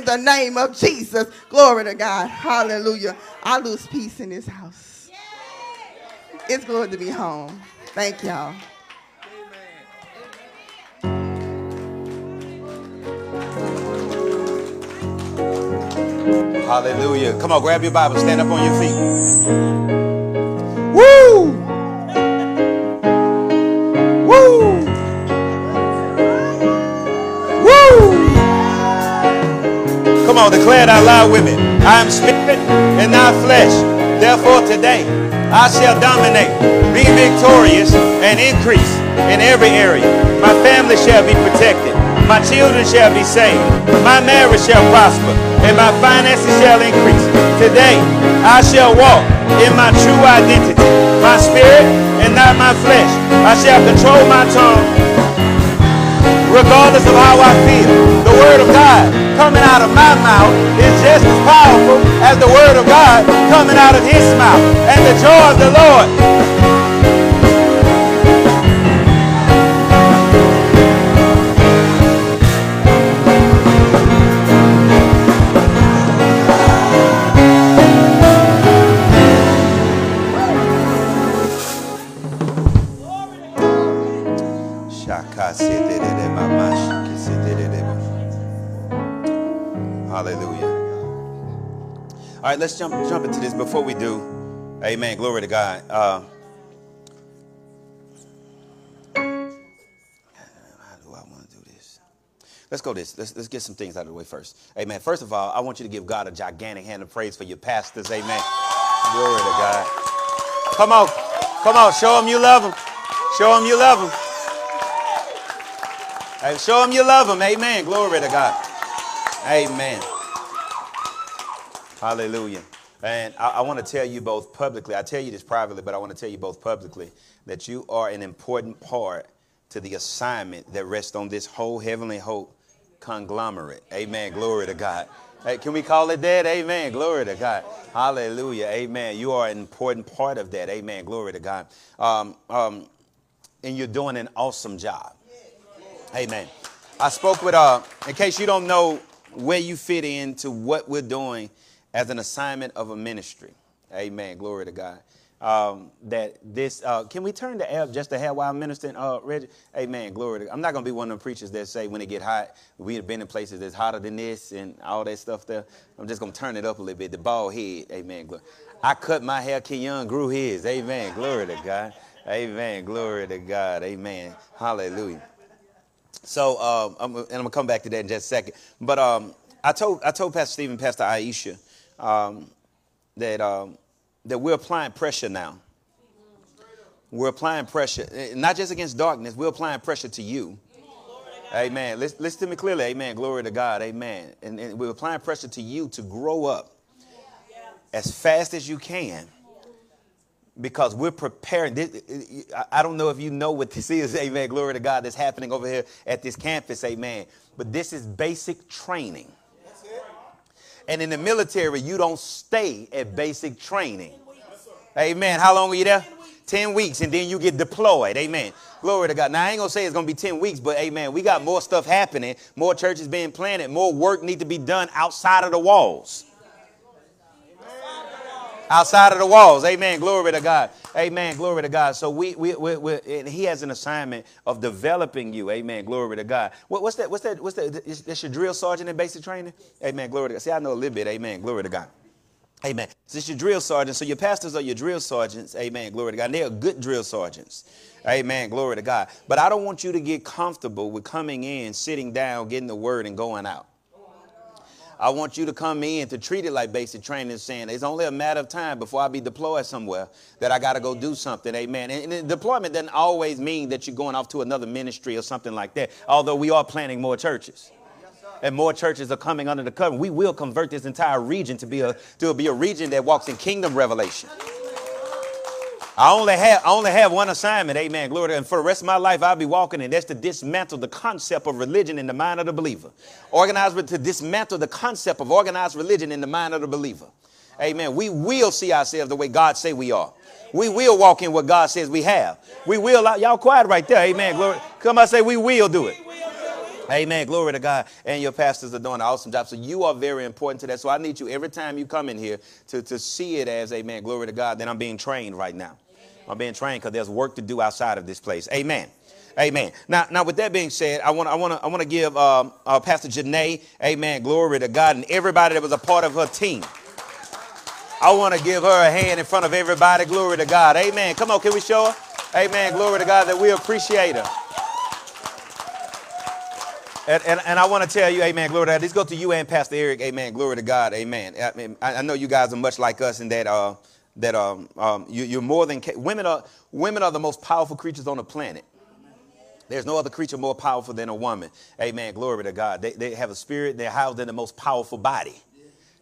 in the name of Jesus. Glory to God. Hallelujah. I lose peace in this house. It's good to be home. Thank y'all. Hallelujah. Come on, grab your Bible, stand up on your feet. Woo! Come on, declare it out loud with me. I am spirit and not flesh. Therefore, today I shall dominate, be victorious, and increase in every area. My family shall be protected. My children shall be saved. My marriage shall prosper, and my finances shall increase. Today, I shall walk in my true identity, my spirit and not my flesh. I shall control my tongue, regardless of how I feel. The word of God coming out of my mouth is just as powerful as the word of God coming out of his mouth. And the joy of the Lord right, let's jump jump into this. Before we do, Amen. Glory to God. Uh? Let's go this. Let's, let's get some things out of the way first. Amen. First of all, I want you to give God a gigantic hand of praise for your pastors. Amen. Glory to God. Come on. Come on. Show them you love them. Show them you love them. Hey, show them you love them. Amen. Glory to God. Amen. Hallelujah. And I, I want to tell you both publicly, I tell you this privately, but I want to tell you both publicly that you are an important part to the assignment that rests on this whole heavenly hope conglomerate. Amen. Glory to God. Hey, can we call it that? Amen. Glory to God. Hallelujah. Amen. You are an important part of that. Amen. Glory to God. Um, um, and you're doing an awesome job. Amen. I spoke with, uh, in case you don't know where you fit into what we're doing as an assignment of a ministry. Amen. Glory to God. Um, that this, uh, can we turn the app just to have while ministering? Uh, Reggie? Amen. Glory to God. I'm not going to be one of them preachers that say when it get hot, we have been in places that's hotter than this and all that stuff there. I'm just going to turn it up a little bit. The bald head. Amen. Glory. I cut my hair. Ken Young grew his. Amen. Glory to God. Amen. Glory to God. Amen. Hallelujah. So, um, I'm, and I'm gonna come back to that in just a second. But um, I told I told Pastor Stephen, Pastor Aisha, um, that um, that we're applying pressure now. We're applying pressure, eh, not just against darkness. We're applying pressure to you. Amen. Listen, listen to me clearly. Amen. Glory to God. Amen. And, and we're applying pressure to you to grow up as fast as you can because we're preparing. I don't know if you know what this is, amen. Glory to God, that's happening over here at this campus, amen. But this is basic training. And in the military, you don't stay at basic training. Amen. How long are you there? 10 weeks, and then you get deployed. Amen. Glory to God. Now, I ain't going to say it's going to be 10 weeks, but amen. We got more stuff happening, more churches being planted, more work need to be done outside of the walls outside of the walls. Amen. Glory to God. Amen. Glory to God. So we, we, we, we he has an assignment of developing you. Amen. Glory to God. What, what's that? What's that? What's that? Is, is your drill sergeant in basic training? Amen. Glory to God. See, I know a little bit. Amen. Glory to God. Amen. So it's your drill sergeant. So your pastors are your drill sergeants. Amen. Glory to God. And they are good drill sergeants. Amen. Glory to God. But I don't want you to get comfortable with coming in, sitting down, getting the word, and going out. I want you to come in to treat it like basic training, saying it's only a matter of time before I be deployed somewhere that I got to go do something. Amen. And, and deployment doesn't always mean that you're going off to another ministry or something like that, although we are planning more churches and more churches are coming under the cover. We will convert this entire region to be a to be a region that walks in kingdom revelation. I only have I only have one assignment, amen. Glory. And for the rest of my life, I'll be walking in. That's to dismantle the concept of religion in the mind of the believer. Organize to dismantle the concept of organized religion in the mind of the believer. Amen. We will see ourselves the way God say we are. We will walk in what God says we have. We will. Uh, y'all quiet right there. Amen. Glory. Come on, say we will do it. Amen. Glory to God. And your pastors are doing an awesome job. So you are very important to that. So I need you every time you come in here to, to see it as, amen, glory to God, that I'm being trained right now. I'm being trained because there's work to do outside of this place. Amen. Amen. Now, now with that being said, I want to, I want to I want to give um, uh, Pastor Janae, Amen, glory to God, and everybody that was a part of her team. I want to give her a hand in front of everybody. Glory to God. Amen. Come on, can we show her? Amen. Glory to God that we appreciate her. And, and, and, I want to tell you, amen, glory to God. Let's go to you and Pastor Eric, amen, glory to God, amen. I, I know you guys are much like us in that, uh, that um, um, you, are more than, women are, women are the most powerful creatures on the planet. There's no other creature more powerful than a woman. Amen. Glory to God. They, they have a spirit. They're housed in the most powerful body.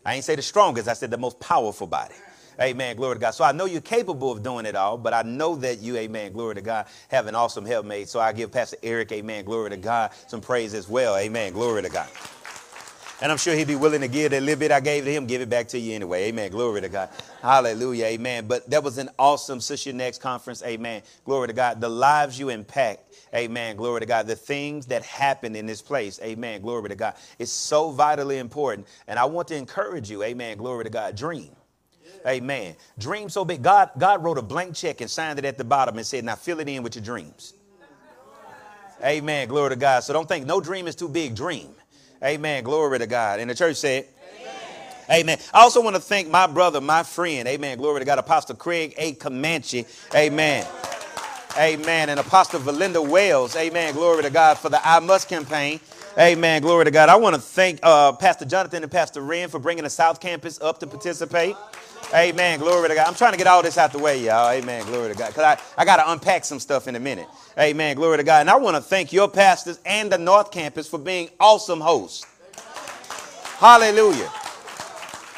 I ain't say the strongest. I said the most powerful body. Amen. Glory to God. So I know you're capable of doing it all, but I know that you, amen, glory to God, have an awesome helpmate. So I give Pastor Eric, amen, glory to God, some praise as well. Amen. Glory to God. And I'm sure he'd be willing to give that little bit I gave to him, give it back to you anyway. Amen. Glory to God. Hallelujah. Amen. But that was an awesome Sister Next conference. Amen. Glory to God. The lives you impact Amen. Glory to God. The things that happen in this place. Amen. Glory to God. It's so vitally important. And I want to encourage you. Amen. Glory to God. Dream. Amen. Dream so big. God, God wrote a blank check and signed it at the bottom and said, now fill it in with your dreams. Amen. Glory to God. So don't think no dream is too big. Dream. Amen. Glory to God. And the church said, Amen. I also want to thank my brother, my friend. Amen. Glory to God. Apostle Craig A. Comanche. Amen. Amen. And Apostle Valinda Wells. Amen. Glory to God for the I Must campaign. Amen. Glory to God. I want to thank uh, Pastor Jonathan and Pastor Wren for bringing the South Campus up to participate. Amen. Glory to God. I'm trying to get all this out the way, y'all. Amen. Glory to God. Because I, I got to unpack some stuff in a minute. Amen. Glory to God. And I want to thank your pastors and the North Campus for being awesome hosts. Hallelujah.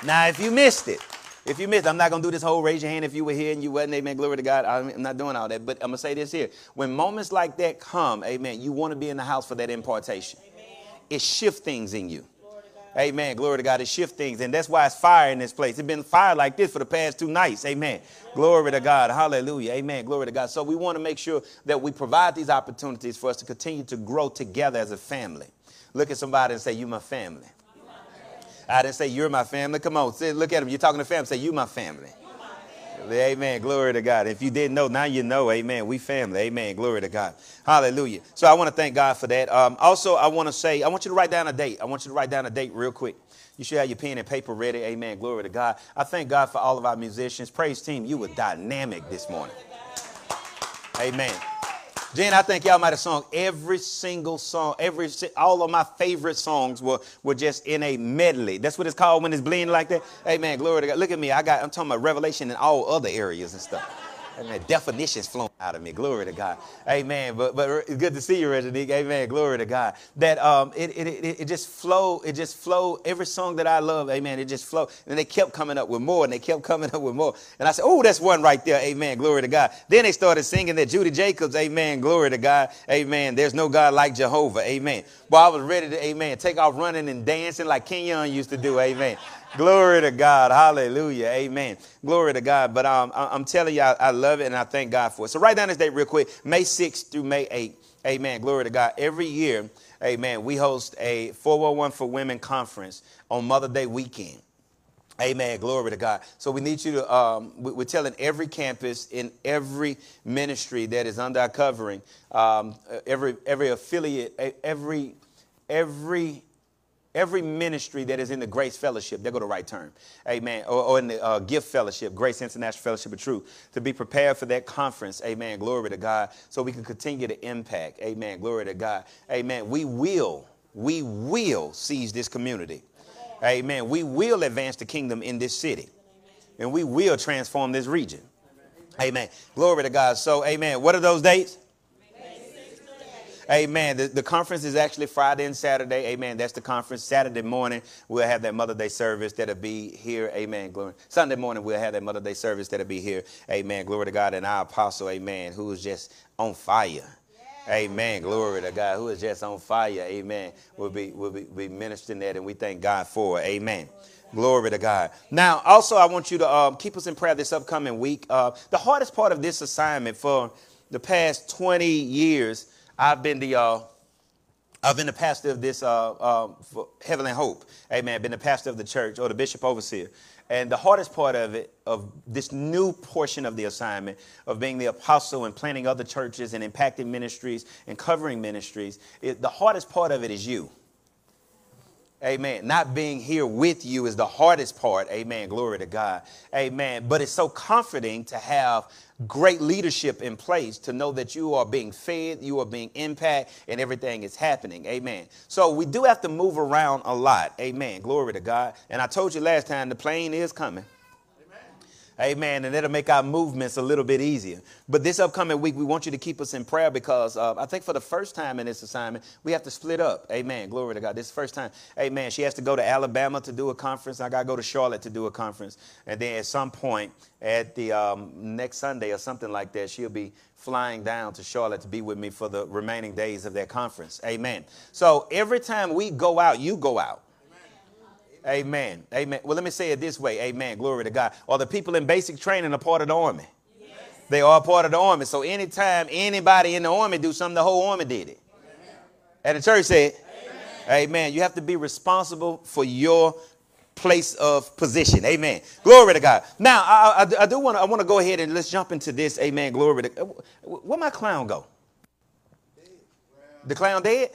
Now, if you missed it, if you missed, I'm not going to do this whole raise your hand if you were here and you wasn't. Amen. Glory to God. I'm not doing all that. But I'm going to say this here. When moments like that come, amen, you want to be in the house for that impartation. Amen. It shifts things in you. Amen. Glory to God. to shift things. And that's why it's fire in this place. It's been fire like this for the past two nights. Amen. Glory to God. Hallelujah. Amen. Glory to God. So we want to make sure that we provide these opportunities for us to continue to grow together as a family. Look at somebody and say, You my family. I didn't say you're my family. Come on, look at him. You're talking to family. Say you my family. Amen. Glory to God. If you didn't know, now you know. Amen. We family. Amen. Glory to God. Hallelujah. So I want to thank God for that. Um, also, I want to say, I want you to write down a date. I want you to write down a date real quick. You should have your pen and paper ready. Amen. Glory to God. I thank God for all of our musicians. Praise team. You were dynamic this morning. Amen. Jen, I think y'all might have sung every single song, every all of my favorite songs were, were just in a medley. That's what it's called when it's blending like that. Hey man, glory to God. Look at me. I got I'm talking about revelation in all other areas and stuff. Amen. Definitions flowing out of me. Glory to God. Amen. But but it's good to see you, Reginique. Amen. Glory to God. That um it it, it, it just flow, it just flow. Every song that I love, amen, it just flow. And they kept coming up with more and they kept coming up with more. And I said, Oh, that's one right there. Amen. Glory to God. Then they started singing that Judy Jacobs, Amen. Glory to God. Amen. There's no God like Jehovah. Amen. Well, I was ready to, Amen, take off running and dancing like Kenyon used to do. Amen. Glory to God. Hallelujah. Amen. Glory to God. But um, I'm telling you, I, I, love it and I thank God for it. So write down this date real quick May 6th through May 8th. Amen. Glory to God. Every year, amen, we host a 401 for Women conference on Mother Day weekend. Amen. Glory to God. So we need you to, um, we're telling every campus in every ministry that is under our covering, um, every, every affiliate, every, every Every ministry that is in the Grace Fellowship, they go the right term, amen, or, or in the uh, Gift Fellowship, Grace International Fellowship of Truth, to be prepared for that conference, amen, glory to God, so we can continue to impact, amen, glory to God, amen. We will, we will seize this community, amen. We will advance the kingdom in this city, and we will transform this region, amen. Glory to God. So, amen. What are those dates? Amen. The, the conference is actually Friday and Saturday. Amen. That's the conference. Saturday morning, we'll have that Mother Day service that'll be here. Amen. Glory. Sunday morning, we'll have that Mother Day service that'll be here. Amen. Glory to God. And our apostle, amen, who is just on fire. Amen. Glory to God. Who is just on fire. Amen. We'll be, we'll be, be ministering that, and we thank God for it. Amen. Glory to God. Now, also, I want you to um, keep us in prayer this upcoming week. Uh, the hardest part of this assignment for the past 20 years I've been the uh, I've been the pastor of this uh, Heavenly Hope. Amen. Been the pastor of the church or the bishop overseer. And the hardest part of it, of this new portion of the assignment of being the apostle and planting other churches and impacting ministries and covering ministries, it, the hardest part of it is you. Amen. Not being here with you is the hardest part. Amen. Glory to God. Amen. But it's so comforting to have great leadership in place to know that you are being fed, you are being impacted, and everything is happening. Amen. So we do have to move around a lot. Amen. Glory to God. And I told you last time the plane is coming. Amen. And it'll make our movements a little bit easier. But this upcoming week, we want you to keep us in prayer because uh, I think for the first time in this assignment, we have to split up. Amen. Glory to God. This first time. Amen. She has to go to Alabama to do a conference. I got to go to Charlotte to do a conference. And then at some point at the um, next Sunday or something like that, she'll be flying down to Charlotte to be with me for the remaining days of that conference. Amen. So every time we go out, you go out. Amen. Amen. Well, let me say it this way. Amen. Glory to God. Are the people in basic training a part of the army? Yes. They are part of the army. So anytime anybody in the army do something, the whole army did it. Amen. And the church said, Amen. Amen. You have to be responsible for your place of position. Amen. Glory to God. Now, I, I, I do want to I want to go ahead and let's jump into this. Amen. Glory to Where my clown go? The clown dead?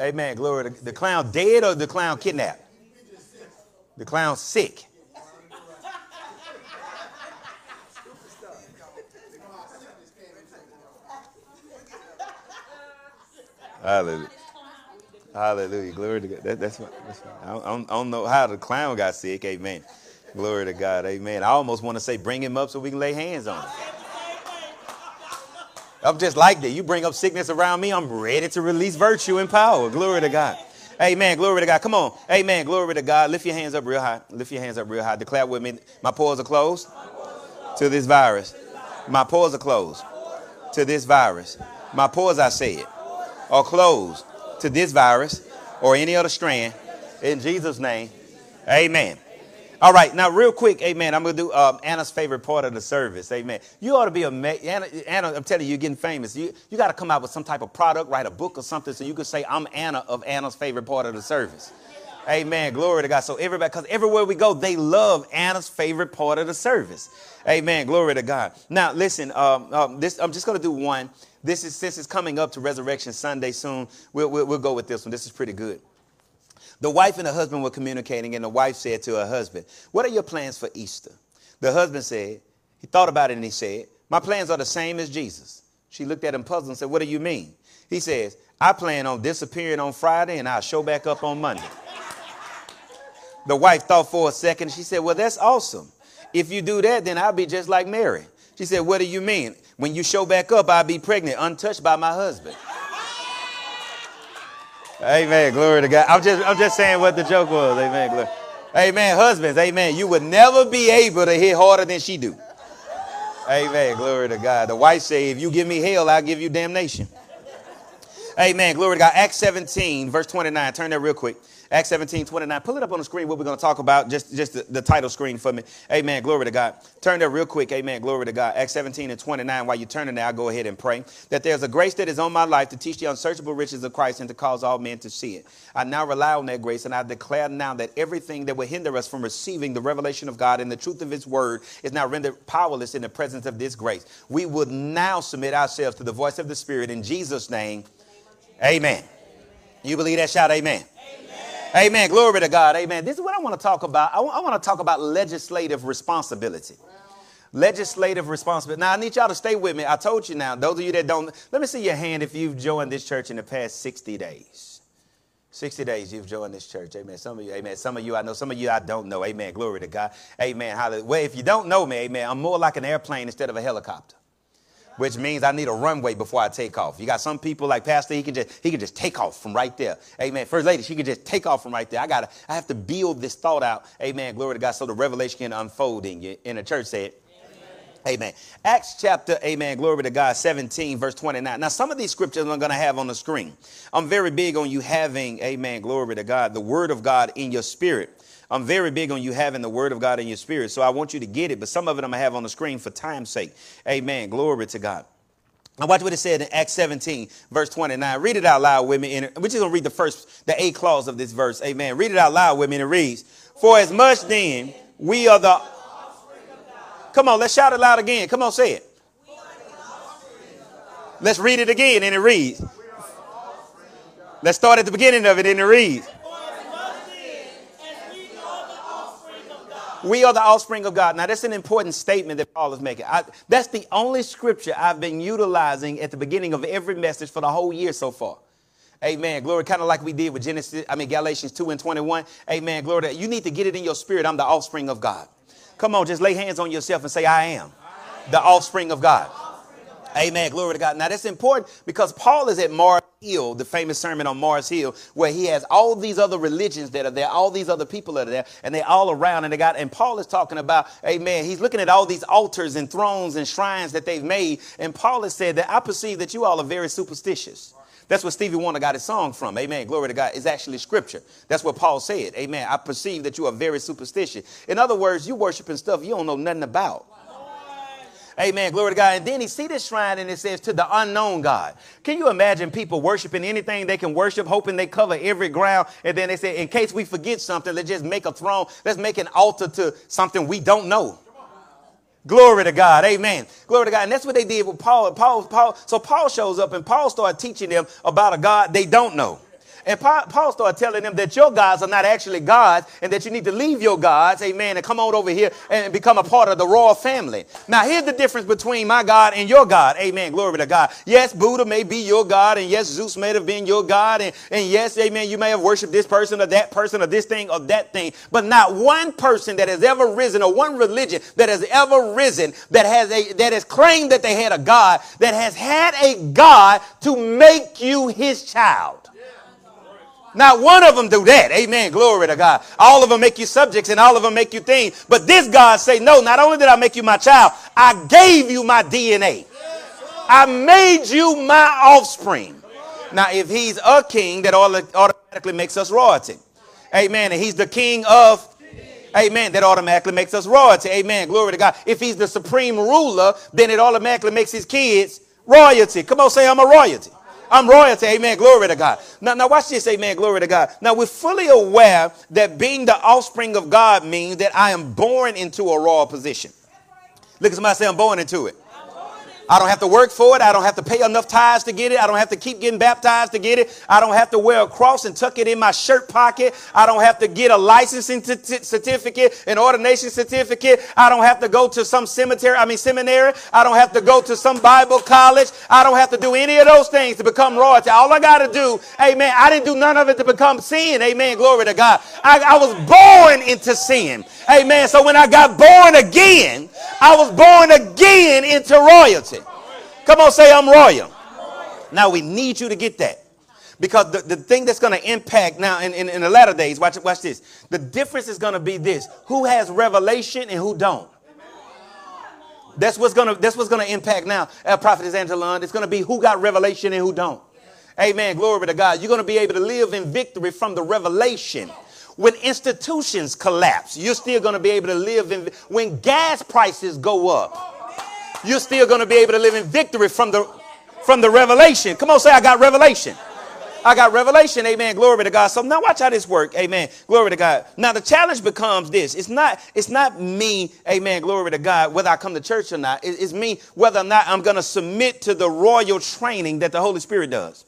Amen. Glory to the clown dead or the clown kidnapped? The clown sick. Hallelujah. Hallelujah. Glory to God. That, that's, that's I, don't, I don't know how the clown got sick. Amen. Glory to God. Amen. I almost want to say bring him up so we can lay hands on him. I'm just like that. You bring up sickness around me, I'm ready to release virtue and power. Glory to God. Amen. Glory to God. Come on. Amen. Glory to God. Lift your hands up real high. Lift your hands up real high. Declare with me. My pores are closed to this virus. My pores are closed to this virus. My pores, I said, are closed to this virus or any other strand. In Jesus' name. Amen. All right, now real quick, amen. I'm gonna do um, Anna's favorite part of the service, amen. You ought to be a Anna, Anna. I'm telling you, you're getting famous. You you got to come out with some type of product, write a book or something, so you can say I'm Anna of Anna's favorite part of the service. Amen. Glory to God. So everybody, because everywhere we go, they love Anna's favorite part of the service. Amen. Glory to God. Now listen, um, um, this I'm just gonna do one. This is since it's coming up to Resurrection Sunday soon. We'll, we'll, we'll go with this one. This is pretty good. The wife and the husband were communicating, and the wife said to her husband, What are your plans for Easter? The husband said, He thought about it and he said, My plans are the same as Jesus. She looked at him puzzled and said, What do you mean? He says, I plan on disappearing on Friday and I'll show back up on Monday. the wife thought for a second. She said, Well, that's awesome. If you do that, then I'll be just like Mary. She said, What do you mean? When you show back up, I'll be pregnant, untouched by my husband. Amen. Glory to God. I'm just, I'm just saying what the joke was. Amen. Glory. Amen. Husbands, amen. You would never be able to hit harder than she do. Amen. Glory to God. The wife say, if you give me hell, I'll give you damnation. Amen. Glory to God. Acts 17, verse 29. Turn that real quick. Acts 17, 29. Pull it up on the screen what we're going to talk about. Just, just the, the, title screen for me. Amen. Glory to God. Turn there real quick. Amen. Glory to God. Acts 17 and 29. While you're turning there, I'll go ahead and pray that there's a grace that is on my life to teach the unsearchable riches of Christ and to cause all men to see it. I now rely on that grace and I declare now that everything that would hinder us from receiving the revelation of God and the truth of his word is now rendered powerless in the presence of this grace. We would now submit ourselves to the voice of the Spirit in Jesus' name. Amen. You believe that? Shout amen. Amen. Glory to God. Amen. This is what I want to talk about. I want to talk about legislative responsibility. Legislative responsibility. Now, I need y'all to stay with me. I told you now, those of you that don't, let me see your hand if you've joined this church in the past 60 days. 60 days you've joined this church. Amen. Some of you, amen. Some of you I know, some of you I don't know. Amen. Glory to God. Amen. Hallelujah. Well, if you don't know me, amen, I'm more like an airplane instead of a helicopter which means I need a runway before I take off. You got some people like Pastor, he can just he can just take off from right there. Amen. First lady, she can just take off from right there. I gotta I have to build this thought out. Amen. Glory to God. So the revelation can unfold in you. In the church said. Amen. Acts chapter, amen, glory to God, 17, verse 29. Now, some of these scriptures I'm going to have on the screen. I'm very big on you having, amen, glory to God, the word of God in your spirit. I'm very big on you having the word of God in your spirit. So I want you to get it, but some of it I'm going to have on the screen for time's sake. Amen. Glory to God. Now watch what it said in Acts 17, verse 29. Read it out loud with me. And we're just going to read the first, the A clause of this verse. Amen. Read it out loud with me and it reads, For as much then we are the... Come on, let's shout it loud again. Come on, say it. Let's read it again and it reads. Let's start at the beginning of it and it reads. We are the offspring of God. Now, that's an important statement that Paul is making. I, that's the only scripture I've been utilizing at the beginning of every message for the whole year so far. Amen. Glory, kind of like we did with Genesis, I mean, Galatians 2 and 21. Amen. Glory to You need to get it in your spirit. I'm the offspring of God. Come on, just lay hands on yourself and say, I am the offspring of God. Amen. Glory to God. Now that's important because Paul is at Mars Hill, the famous sermon on Mars Hill, where he has all these other religions that are there, all these other people that are there, and they're all around. And they got, and Paul is talking about, Amen. He's looking at all these altars and thrones and shrines that they've made. And Paul has said that I perceive that you all are very superstitious. That's what Stevie Wonder got his song from. Amen. Glory to God. It's actually scripture. That's what Paul said. Amen. I perceive that you are very superstitious. In other words, you worshiping stuff you don't know nothing about. Amen. Glory to God. And then he see this shrine and it says to the unknown God. Can you imagine people worshiping anything they can worship, hoping they cover every ground? And then they say, in case we forget something, let's just make a throne. Let's make an altar to something we don't know. Glory to God. Amen. Glory to God. And that's what they did with Paul. Paul, Paul. So Paul shows up and Paul started teaching them about a God they don't know. And Paul started telling them that your gods are not actually gods and that you need to leave your gods, amen, and come on over here and become a part of the royal family. Now, here's the difference between my God and your God, amen, glory to God. Yes, Buddha may be your God, and yes, Zeus may have been your God, and, and yes, amen, you may have worshiped this person or that person or this thing or that thing, but not one person that has ever risen or one religion that has ever risen that has a that has claimed that they had a God that has had a God to make you his child. Not one of them do that. Amen. Glory to God. All of them make you subjects and all of them make you things. But this God say, no, not only did I make you my child, I gave you my DNA. I made you my offspring. Now, if he's a king, that automatically makes us royalty. Amen. And he's the king of Amen. That automatically makes us royalty. Amen. Glory to God. If he's the supreme ruler, then it automatically makes his kids royalty. Come on, say I'm a royalty. I'm royalty. Amen. Glory to God. Now, now watch this. Amen. Glory to God. Now we're fully aware that being the offspring of God means that I am born into a royal position. Look at somebody say I'm born into it. I don't have to work for it. I don't have to pay enough tithes to get it. I don't have to keep getting baptized to get it. I don't have to wear a cross and tuck it in my shirt pocket. I don't have to get a licensing t- t- certificate, an ordination certificate. I don't have to go to some cemetery, I mean seminary. I don't have to go to some Bible college. I don't have to do any of those things to become royalty. All I got to do, amen, I didn't do none of it to become sin. Amen. Glory to God. I, I was born into sin. Amen. So when I got born again, I was born again into royalty. Come on, say I'm royal. Now we need you to get that. Because the, the thing that's going to impact now in, in, in, the latter days, watch, watch this. The difference is going to be this who has revelation and who don't. That's what's gonna that's what's gonna impact now. Uh, Prophetess Angelon. It's gonna be who got revelation and who don't. Amen. Glory to God. You're gonna be able to live in victory from the revelation. When institutions collapse, you're still gonna be able to live in when gas prices go up you're still going to be able to live in victory from the from the revelation. Come on, say I got revelation. I got revelation. Amen. Glory to God. So now watch how this work. Amen. Glory to God. Now the challenge becomes this. It's not, it's not me, amen, glory to God, whether I come to church or not. It's me whether or not I'm going to submit to the royal training that the Holy Spirit does.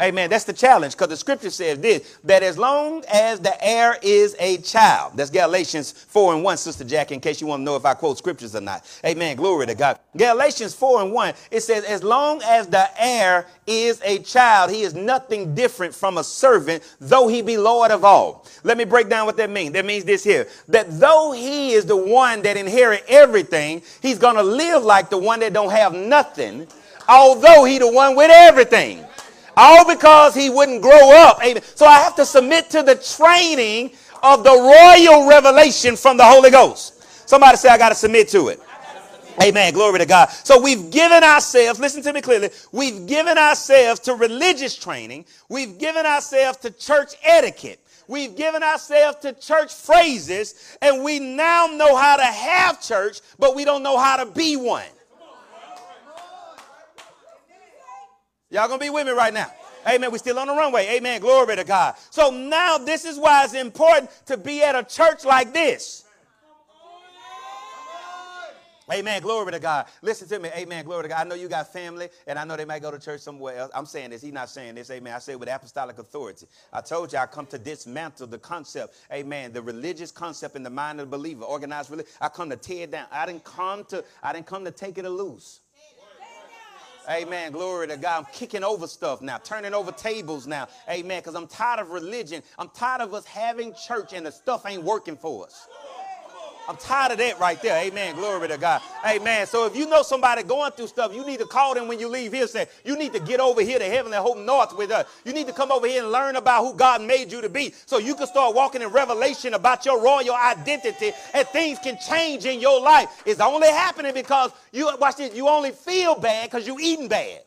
Amen. That's the challenge because the scripture says this that as long as the heir is a child, that's Galatians 4 and 1, Sister Jack, in case you want to know if I quote scriptures or not. Amen. Glory to God. Galatians 4 and 1, it says, as long as the heir is a child, he is nothing different from a servant, though he be Lord of all. Let me break down what that means. That means this here that though he is the one that inherit everything, he's going to live like the one that don't have nothing, although he the one with everything. All because he wouldn't grow up. Amen. So I have to submit to the training of the royal revelation from the Holy Ghost. Somebody say, I got to submit to it. Amen. Glory to God. So we've given ourselves, listen to me clearly, we've given ourselves to religious training. We've given ourselves to church etiquette. We've given ourselves to church phrases, and we now know how to have church, but we don't know how to be one. Y'all gonna be with me right now? Amen. We're still on the runway. Amen. Glory to God. So now this is why it's important to be at a church like this. Amen. Glory to God. Listen to me. Amen. Glory to God. I know you got family, and I know they might go to church somewhere else. I'm saying this. He's not saying this. Amen. I say it with apostolic authority. I told you I come to dismantle the concept. Amen. The religious concept in the mind of the believer, organized religion. I come to tear it down. I didn't come to. I didn't come to take it loose. Amen. Glory to God. I'm kicking over stuff now, turning over tables now. Amen. Because I'm tired of religion. I'm tired of us having church and the stuff ain't working for us. I'm tired of that right there. Amen. Glory to God. Amen. So if you know somebody going through stuff, you need to call them when you leave here. Say, you need to get over here to heaven and hope north with us. You need to come over here and learn about who God made you to be. So you can start walking in revelation about your royal identity and things can change in your life. It's only happening because you watch this, you only feel bad because you eating bad.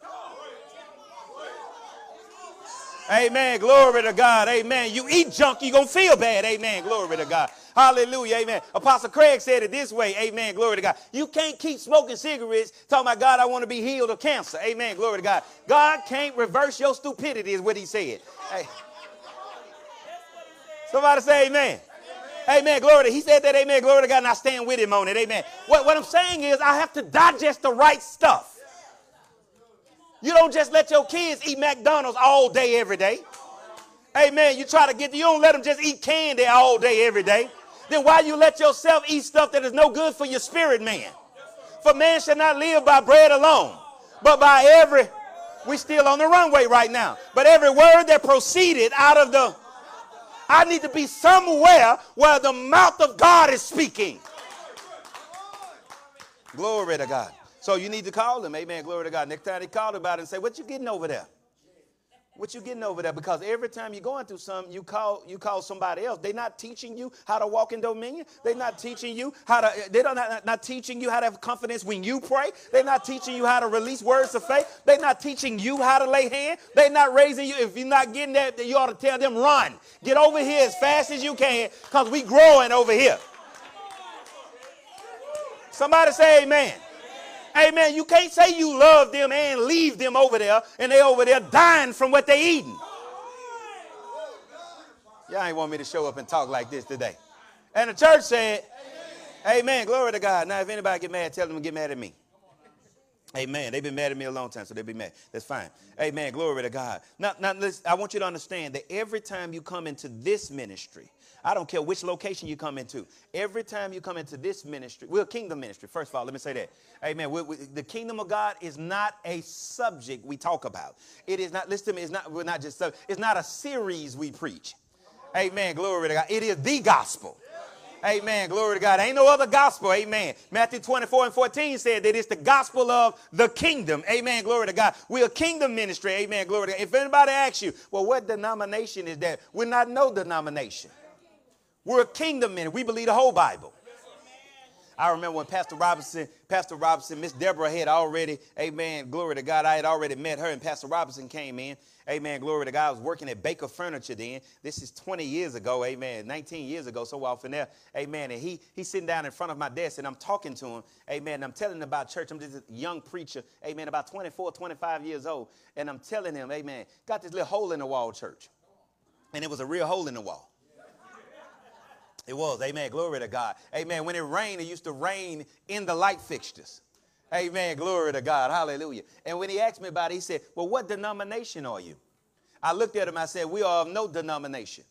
Amen. Glory to God. Amen. You eat junk, you're going to feel bad. Amen. Glory to God. Hallelujah. Amen. Apostle Craig said it this way. Amen. Glory to God. You can't keep smoking cigarettes talking about God, I want to be healed of cancer. Amen. Glory to God. God can't reverse your stupidity, is what he said. Hey. Somebody say amen. Amen. Glory to He said that, amen. Glory to God, and I stand with him on it. Amen. What, what I'm saying is I have to digest the right stuff. You don't just let your kids eat McDonald's all day, every day. Amen. You try to get, you don't let them just eat candy all day, every day then why you let yourself eat stuff that is no good for your spirit man? For man shall not live by bread alone, but by every, we still on the runway right now, but every word that proceeded out of the, I need to be somewhere where the mouth of God is speaking. Glory to God. So you need to call him. Amen. Glory to God. Next time called about it and say, what you getting over there? What you getting over there? Because every time you're going through something, you call you call somebody else. They're not teaching you how to walk in dominion. They're not teaching you how to. They're not, not teaching you how to have confidence when you pray. They're not teaching you how to release words of faith. They're not teaching you how to lay hands. They're not raising you. If you're not getting that, you ought to tell them run. Get over here as fast as you can, because we growing over here. Somebody say Amen. Amen. You can't say you love them and leave them over there and they over there dying from what they eating. Y'all ain't want me to show up and talk like this today. And the church said, Amen. Amen. Glory to God. Now, if anybody get mad, tell them to get mad at me. Amen. They've been mad at me a long time, so they'll be mad. That's fine. Amen. Glory to God. Now, now I want you to understand that every time you come into this ministry, I don't care which location you come into. Every time you come into this ministry, we're a kingdom ministry. First of all, let me say that. Amen. We, we, the kingdom of God is not a subject we talk about. It is not, listen to me, it's not, we're not just, it's not a series we preach. Amen. Glory to God. It is the gospel. Amen. Glory to God. Ain't no other gospel. Amen. Matthew 24 and 14 said that it's the gospel of the kingdom. Amen. Glory to God. We're a kingdom ministry. Amen. Glory to God. If anybody asks you, well, what denomination is that? We're not no denomination. We're a kingdom ministry. We believe the whole Bible. I remember when Pastor Robinson, Pastor Robinson, Miss Deborah had already, amen, glory to God, I had already met her, and Pastor Robinson came in. Amen, glory to God. I was working at Baker Furniture then. This is 20 years ago, amen, 19 years ago, so often there, amen. And he he's sitting down in front of my desk, and I'm talking to him, amen. And I'm telling him about church. I'm just a young preacher, amen, about 24, 25 years old. And I'm telling him, amen, got this little hole in the wall church. And it was a real hole in the wall. It was. Amen. Glory to God. Amen. When it rained, it used to rain in the light fixtures. Amen. Glory to God. Hallelujah. And when he asked me about it, he said, Well, what denomination are you? I looked at him. I said, We are of no denomination.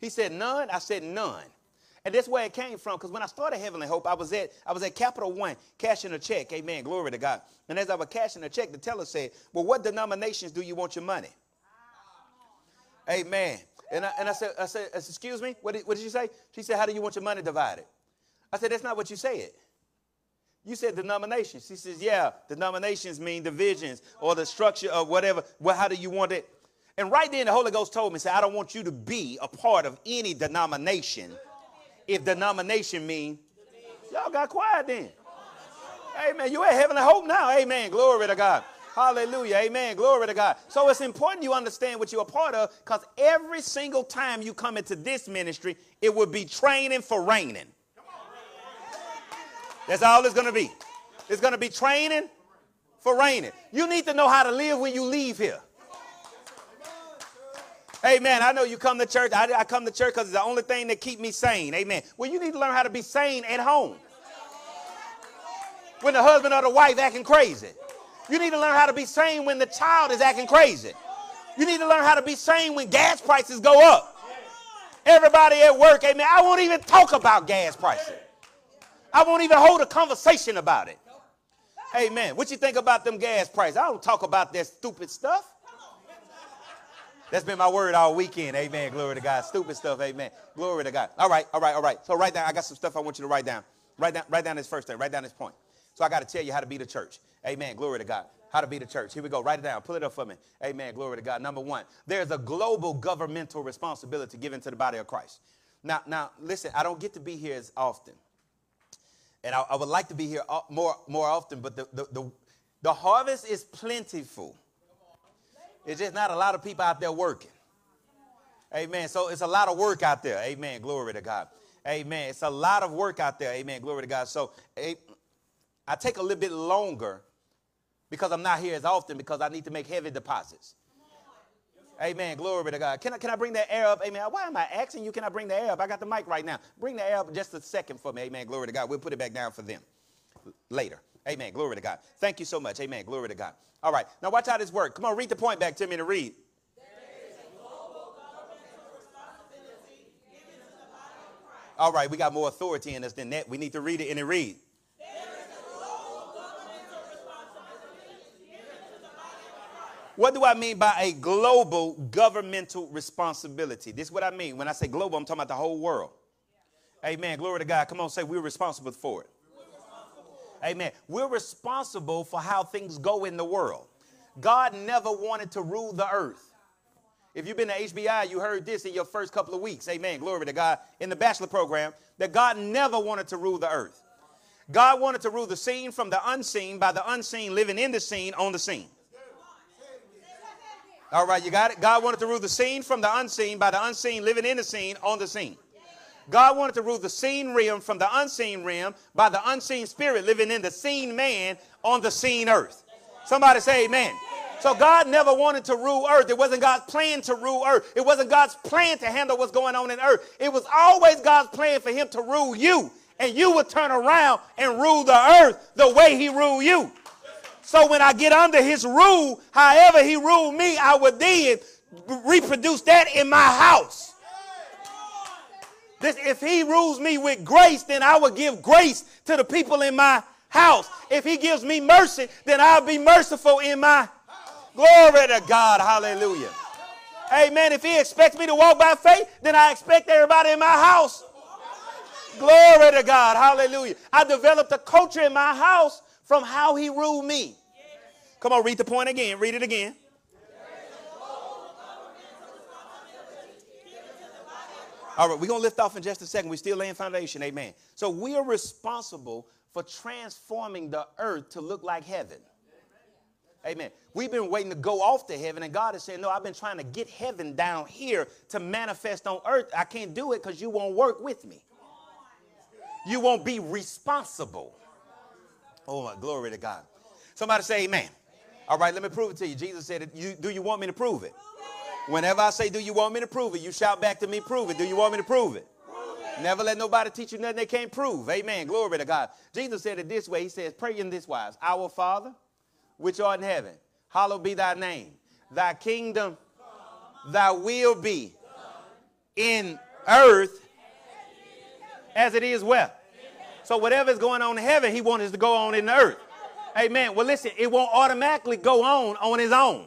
He said, None. I said, None. And that's where it came from. Because when I started Heavenly Hope, I was at I was at Capital One cashing a check. Amen. Glory to God. And as I was cashing a check, the teller said, Well, what denominations do you want your money? Amen. And I, and I said, I said, excuse me, what did, what did she say? She said, how do you want your money divided? I said, that's not what you said. You said denominations. She says, yeah, denominations mean divisions or the structure of whatever. Well, how do you want it? And right then the Holy Ghost told me, say, I don't want you to be a part of any denomination if denomination mean y'all got quiet then. Amen. You ain't having a hope now. Amen. Glory to God. Hallelujah. Amen. Glory to God. So it's important you understand what you're a part of because every single time you come into this ministry, it will be training for reigning. That's all it's going to be. It's going to be training for reigning. You need to know how to live when you leave here. Amen. I know you come to church. I, I come to church because it's the only thing that keep me sane. Amen. Well, you need to learn how to be sane at home. When the husband or the wife acting crazy. You need to learn how to be sane when the child is acting crazy. You need to learn how to be sane when gas prices go up. Everybody at work, amen. I won't even talk about gas prices. I won't even hold a conversation about it. Amen. What you think about them gas prices? I don't talk about that stupid stuff. That's been my word all weekend. Amen. Glory to God. Stupid stuff. Amen. Glory to God. All right. All right. All right. So write down. I got some stuff I want you to write down. Write down. Write down this first thing. Write down this point. So I got to tell you how to be the church. Amen. Glory to God. How to be the church. Here we go. Write it down. Pull it up for me. Amen. Glory to God. Number one, there's a global governmental responsibility given to the body of Christ. Now, now, listen. I don't get to be here as often, and I, I would like to be here more more often. But the, the the the harvest is plentiful. It's just not a lot of people out there working. Amen. So it's a lot of work out there. Amen. Glory to God. Amen. It's a lot of work out there. Amen. Glory to God. So I take a little bit longer because I'm not here as often because I need to make heavy deposits. Amen. Glory to God. Can I, can I bring that air up? Amen. Why am I asking you? Can I bring the air up? I got the mic right now. Bring the air up just a second for me. Amen. Glory to God. We'll put it back down for them later. Amen. Glory to God. Thank you so much. Amen. Glory to God. All right. Now watch how this works. Come on, read the point back to me to read. All right, we got more authority in us than that. We need to read it and it read. What do I mean by a global governmental responsibility? This is what I mean. When I say global, I'm talking about the whole world. Amen. Glory to God. Come on, say we're responsible for it. Amen. We're responsible for how things go in the world. God never wanted to rule the earth. If you've been to HBI, you heard this in your first couple of weeks. Amen. Glory to God. In the bachelor program, that God never wanted to rule the earth. God wanted to rule the seen from the unseen by the unseen living in the seen on the seen. All right, you got it? God wanted to rule the seen from the unseen by the unseen living in the seen on the seen. God wanted to rule the seen realm from the unseen realm by the unseen spirit living in the seen man on the seen earth. Somebody say amen. So God never wanted to rule earth. It wasn't God's plan to rule earth. It wasn't God's plan to handle what's going on in earth. It was always God's plan for him to rule you. And you would turn around and rule the earth the way he ruled you. So when I get under his rule, however he ruled me, I would then reproduce that in my house. This, if he rules me with grace, then I will give grace to the people in my house. If he gives me mercy, then I'll be merciful in my Glory to God. Hallelujah. Amen. If he expects me to walk by faith, then I expect everybody in my house. Glory to God. Hallelujah. I developed a culture in my house from how he ruled me. Come on, read the point again. Read it again. All right, we're going to lift off in just a second. We're still laying foundation. Amen. So we are responsible for transforming the earth to look like heaven. Amen. We've been waiting to go off to heaven, and God is saying, No, I've been trying to get heaven down here to manifest on earth. I can't do it because you won't work with me. You won't be responsible. Oh, my glory to God. Somebody say amen. All right, let me prove it to you. Jesus said, you, Do you want me to prove it? Whenever I say, Do you want me to prove it? You shout back to me, Prove it. Do you want me to prove it? Never let nobody teach you nothing they can't prove. Amen. Glory to God. Jesus said it this way He says, Pray in this wise Our Father which art in heaven, hallowed be thy name. Thy kingdom, thy will be in earth as it is well. So whatever is going on in heaven, he wants to go on in the earth. Amen. Well, listen, it won't automatically go on on his own.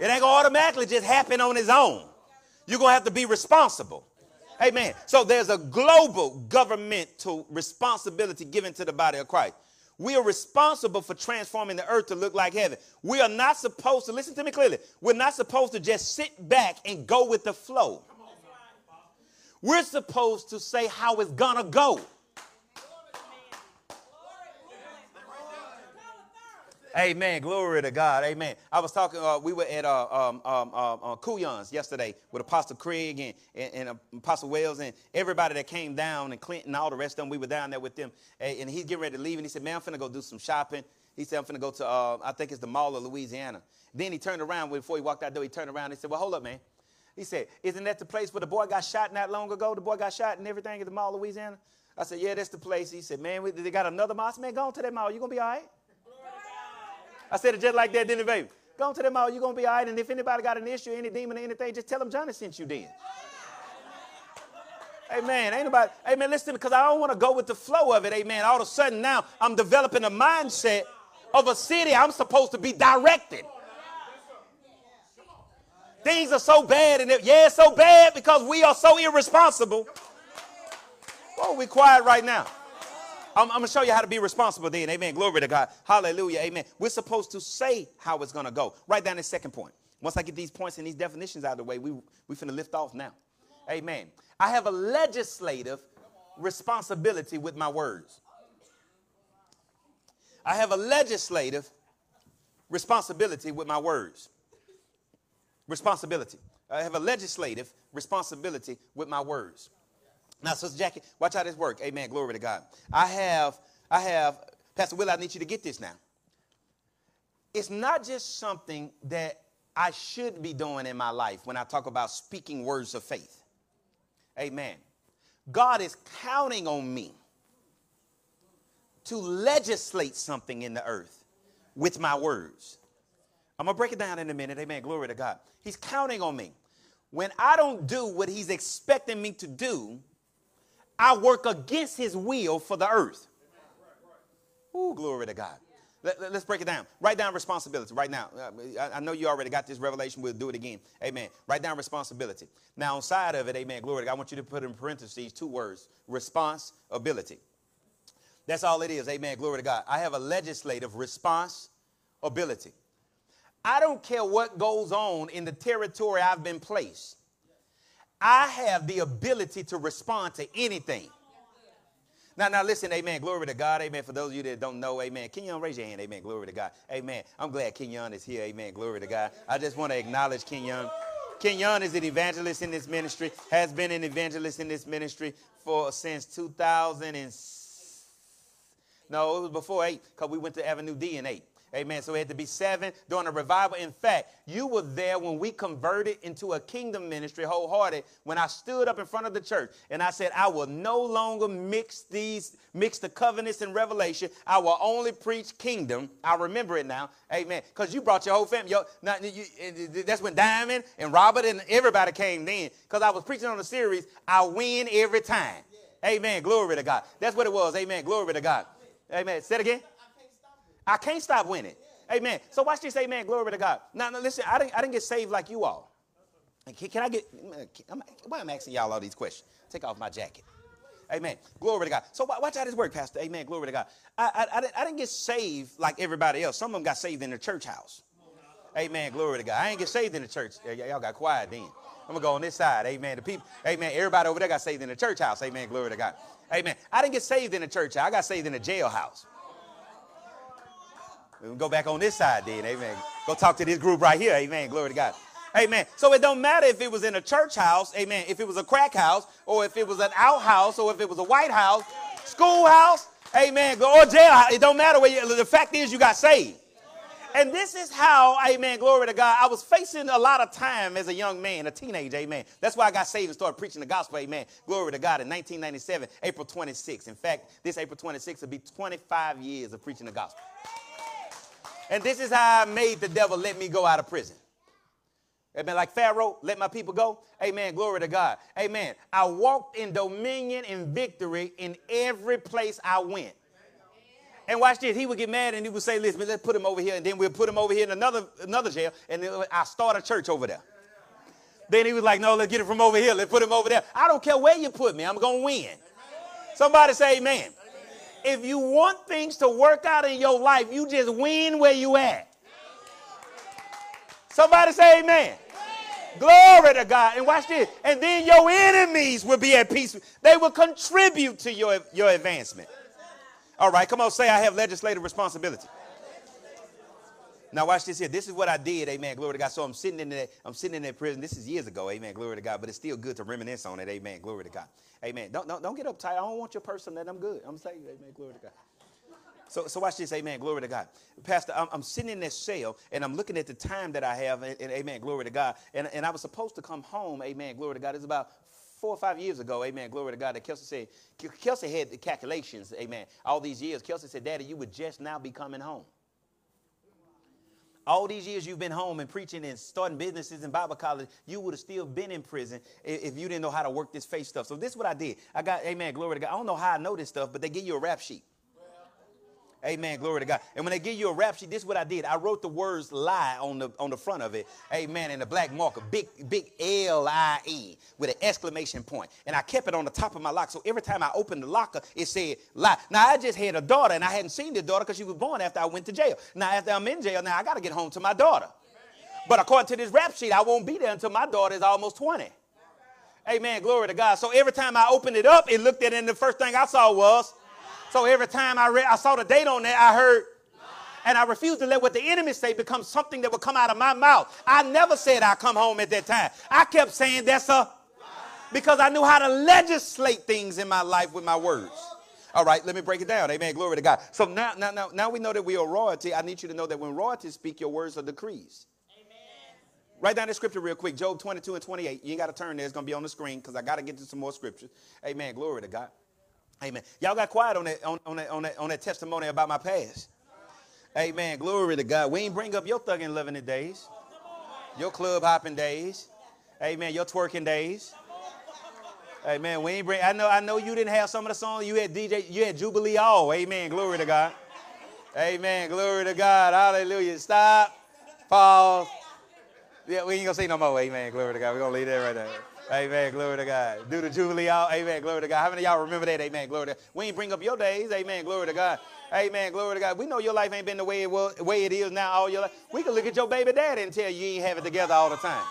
It ain't gonna automatically just happen on his own. You're gonna have to be responsible. Amen. So there's a global governmental responsibility given to the body of Christ. We are responsible for transforming the earth to look like heaven. We are not supposed to, listen to me clearly, we're not supposed to just sit back and go with the flow. We're supposed to say how it's gonna go. Amen. Glory to God. Amen. I was talking, uh, we were at uh, um, um, uh, uh, Kuyon's yesterday with Apostle Craig and, and, and, Apostle Wells and everybody that came down and Clinton and all the rest of them. We were down there with them. And he's getting ready to leave. And he said, Man, I'm finna go do some shopping. He said, I'm finna go to, uh, I think it's the Mall of Louisiana. Then he turned around before he walked out the door. He turned around and he said, Well, hold up, man. He said, Isn't that the place where the boy got shot not long ago? The boy got shot and everything at the Mall of Louisiana? I said, Yeah, that's the place. He said, Man, they got another mall. I said, Man, go on to that mall. You gonna be all right? I said it just like that, didn't it, baby? Go to them all, you're going to be all right. And if anybody got an issue, any demon or anything, just tell them Johnny sent you then. Amen. Ain't nobody, amen, listen, because I don't want to go with the flow of it. Amen. All of a sudden now I'm developing a mindset of a city I'm supposed to be directed. Things are so bad, and yeah, so bad because we are so irresponsible. Oh, we quiet right now. I'm, I'm going to show you how to be responsible then. Amen. Glory to God. Hallelujah. Amen. We're supposed to say how it's going to go. Write down the second point. Once I get these points and these definitions out of the way, we, we finna lift off now. Amen. I have a legislative responsibility with my words. I have a legislative responsibility with my words. Responsibility. I have a legislative responsibility with my words. Now, Sister Jackie, watch how this work. Amen. Glory to God. I have, I have, Pastor Will, I need you to get this now. It's not just something that I should be doing in my life when I talk about speaking words of faith. Amen. God is counting on me to legislate something in the earth with my words. I'm going to break it down in a minute. Amen. Glory to God. He's counting on me. When I don't do what he's expecting me to do, I work against his will for the earth. Ooh, glory to God. Let, us let, break it down. Write down responsibility right now. Uh, I, I, know you already got this revelation. We'll do it again. Amen. Write down responsibility. Now, on side of it, amen, glory to God, I want you to put in parentheses two words responsibility. That's all it is. Amen. Glory to God. I have a legislative responsibility. I don't care what goes on in the territory I've been placed. I have the ability to respond to anything. Now, now listen, amen. Glory to God, amen. For those of you that don't know, amen. Kenyon, raise your hand, amen. Glory to God. Amen. I'm glad Kenyon is here, amen. Glory to God. I just want to acknowledge Kenyon. Kenyon is an evangelist in this ministry, has been an evangelist in this ministry for since 2000 no, it was before eight, because we went to Avenue D in eight. Amen. So it had to be seven during a revival. In fact, you were there when we converted into a kingdom ministry wholehearted. When I stood up in front of the church and I said, I will no longer mix these, mix the covenants and revelation. I will only preach kingdom. I remember it now. Amen. Because you brought your whole family. Your, now, you, that's when Diamond and Robert and everybody came then. Because I was preaching on the series, I win every time. Amen. Glory to God. That's what it was. Amen. Glory to God. Amen. Say it again. I can't stop winning. Amen. So watch this. Amen. Glory to God. Now, now listen, I didn't, I didn't get saved like you all. Can, can I get, can, why am I asking y'all all these questions? Take off my jacket. Amen. Glory to God. So watch how this work, Pastor. Amen. Glory to God. I, I, I, didn't, I didn't get saved like everybody else. Some of them got saved in the church house. Amen. Glory to God. I ain't get saved in the church. Y'all got quiet then. I'm to go on this side. Amen. The people, amen. Everybody over there got saved in the church house. Amen. Glory to God. Amen. I didn't get saved in the church. house. I got saved in the jailhouse. We'll go back on this side then. Amen. Go talk to this group right here. Amen. Glory to God. Amen. So it don't matter if it was in a church house, amen, if it was a crack house, or if it was an outhouse, or if it was a white house, schoolhouse, amen, or jail. It don't matter where you, the fact is you got saved. And this is how, amen, glory to God, I was facing a lot of time as a young man, a teenager, amen. That's why I got saved and started preaching the gospel, amen. Glory to God in 1997, April 26. In fact, this April 26 will be 25 years of preaching the gospel. And this is how I made the devil let me go out of prison. Amen. Like Pharaoh, let my people go. Amen. Glory to God. Amen. I walked in dominion and victory in every place I went. And watch this. He would get mad and he would say, listen, let's put him over here. And then we'll put him over here in another, another jail. And I start a church over there. Then he was like, no, let's get it from over here. Let's put him over there. I don't care where you put me. I'm going to win. Somebody say amen if you want things to work out in your life, you just win where you at. Somebody say amen. Glory to God. And watch this. And then your enemies will be at peace. They will contribute to your, your advancement. All right, come on, say I have legislative responsibility. Now watch this here. This is what I did, amen. Glory to God. So I'm sitting in that, I'm sitting in that prison. This is years ago, amen. Glory to God. But it's still good to reminisce on it, amen. Glory to God. Amen. Don't, don't, don't get uptight. I don't want your person that I'm good. I'm saying, amen. Glory to God. So, so watch this, amen, glory to God. Pastor, I'm, I'm, sitting in this cell and I'm looking at the time that I have, and, and, amen, glory to God. And, and I was supposed to come home, amen, glory to God. It's about four or five years ago, amen, glory to God, that Kelsey said, Kelsey had the calculations, amen, all these years. Kelsey said, Daddy, you would just now be coming home. All these years you've been home and preaching and starting businesses in Bible college, you would have still been in prison if you didn't know how to work this faith stuff. So this is what I did. I got, amen, glory to God. I don't know how I know this stuff, but they give you a rap sheet. Amen. Glory to God. And when they give you a rap sheet, this is what I did. I wrote the words lie on the on the front of it. Amen. In the black marker. Big, big L-I-E with an exclamation point. And I kept it on the top of my lock. So every time I opened the locker, it said lie. Now I just had a daughter and I hadn't seen the daughter because she was born after I went to jail. Now after I'm in jail, now I got to get home to my daughter. But according to this rap sheet, I won't be there until my daughter is almost 20. Amen. Glory to God. So every time I opened it up, it looked at it, and the first thing I saw was so every time I read, I saw the date on there, I heard, and I refused to let what the enemy say become something that would come out of my mouth. I never said I come home at that time. I kept saying that's a because I knew how to legislate things in my life with my words. All right, let me break it down. Amen. Glory to God. So now, now, now, now we know that we are royalty. I need you to know that when royalty speak, your words are decrees. Amen. Write down the scripture real quick. Job 22 and 28. You ain't got to turn there. It's going to be on the screen because I got to get to some more scriptures. Amen. Glory to God. Amen. Y'all got quiet on that, on, on, that, on, that, on that testimony about my past. Amen. Glory to God. We ain't bring up your thugging loving days, your club hopping days. Amen. Your twerking days. Amen. We ain't bring. I know. I know you didn't have some of the songs. You had DJ. You had Jubilee all. Amen. Glory to God. Amen. Glory to God. Hallelujah. Stop. Pause. Yeah, we ain't gonna say no more. Amen. Glory to God. We're gonna leave that right there. Amen. Glory to God. Do the Jubilee out. Amen. Glory to God. How many of y'all remember that? Amen. Glory to God. We ain't bring up your days. Amen. Glory to God. Amen. Glory to God. We know your life ain't been the way it was, way it is now all your life. We can look at your baby daddy and tell you ain't have it together all the time.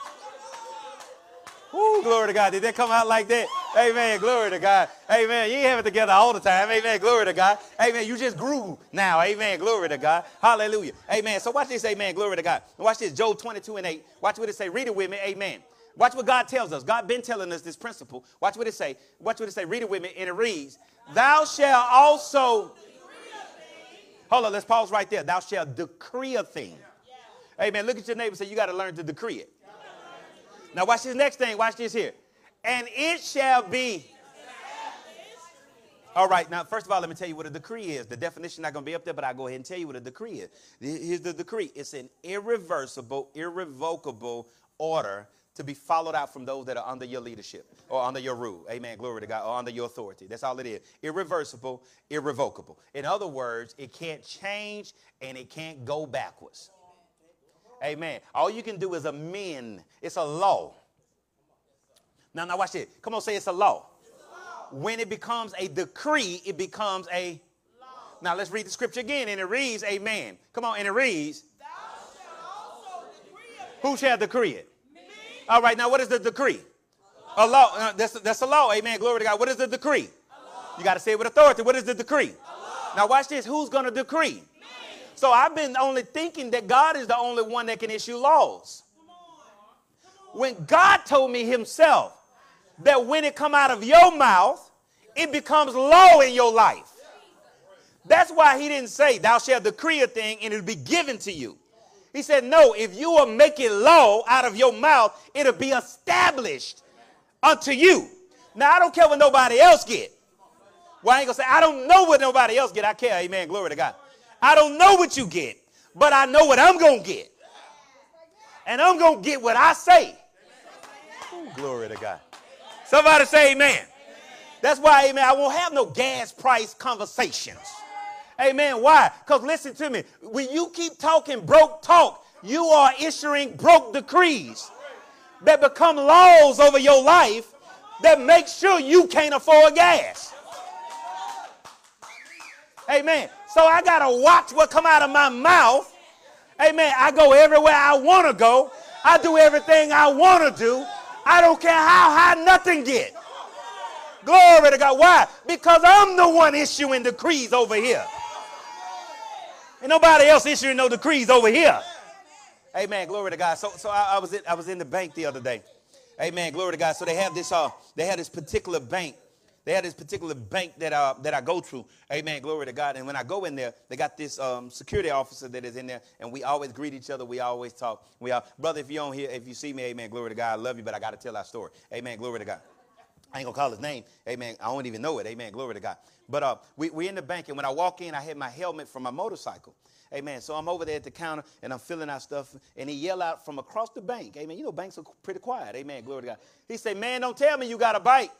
Ooh, glory to God. Did that come out like that? Amen. Glory to God. Amen. You ain't have it together all the time. Amen. Glory to God. Amen. You just grew now. Amen. Glory to God. Hallelujah. Amen. So watch this. Amen. Glory to God. Watch this. Job 22 and 8. Watch what it say. Read it with me. Amen. Watch what God tells us. God been telling us this principle. Watch what it say. Watch what it say. Read it with me. And it reads, Thou shalt also. Hold on, let's pause right there. Thou shalt decree a thing. Amen. Look at your neighbor and say, You got to learn to decree it. Now, watch this next thing. Watch this here. And it shall be. All right, now, first of all, let me tell you what a decree is. The definition not going to be up there, but I'll go ahead and tell you what a decree is. Here's the decree it's an irreversible, irrevocable order to be followed out from those that are under your leadership or under your rule. Amen. Glory to God. Or under your authority. That's all it is. Irreversible, irrevocable. In other words, it can't change and it can't go backwards. Amen. All you can do is amend. It's a law. Now, now watch it. Come on, say it's a law. When it becomes a decree, it becomes a law. Now let's read the scripture again, and it reads, Amen. Come on, and it reads, Who shall decree it? All right, now what is the decree? A law. Uh, that's, that's a law. Amen. Glory to God. What is the decree? You got to say it with authority. What is the decree? Now watch this. Who's going to decree? Me. So I've been only thinking that God is the only one that can issue laws. Come on. Come on. When God told me himself that when it come out of your mouth, it becomes law in your life. That's why he didn't say, thou shalt decree a thing and it'll be given to you. He said, No, if you are making law out of your mouth, it'll be established unto you. Now, I don't care what nobody else get. Well, ain't gonna say, I don't know what nobody else get. I care. Amen. Glory to God. I don't know what you get, but I know what I'm gonna get. And I'm gonna get what I say. Ooh, glory to God. Somebody say amen. That's why, amen, I won't have no gas price conversations. Amen. Why? Because listen to me. When you keep talking broke talk, you are issuing broke decrees that become laws over your life that make sure you can't afford gas. Amen. So I got to watch what come out of my mouth. Amen. I go everywhere I want to go. I do everything I want to do. I don't care how high nothing get. Glory to God. Why? Because I'm the one issuing decrees over here. Ain't nobody else issuing no decrees over here. Amen. Glory to God. So, so I, I was in, I was in the bank the other day. Amen. Glory to God. So they have this, uh, they had this particular bank. They had this particular bank that, uh, that I go to. Amen. Glory to God. And when I go in there, they got this um, security officer that is in there, and we always greet each other. We always talk. We all, brother, if you don't hear, if you see me, Amen. Glory to God. I love you, but I got to tell our story. Amen. Glory to God. I ain't gonna call his name. Amen. I don't even know it. Amen. Glory to God. But uh, we we in the bank, and when I walk in, I had my helmet from my motorcycle. Amen. So I'm over there at the counter and I'm filling out stuff, and he yell out from across the bank. Amen. You know banks are pretty quiet. Amen. Glory to God. He said, "Man, don't tell me you got a bike."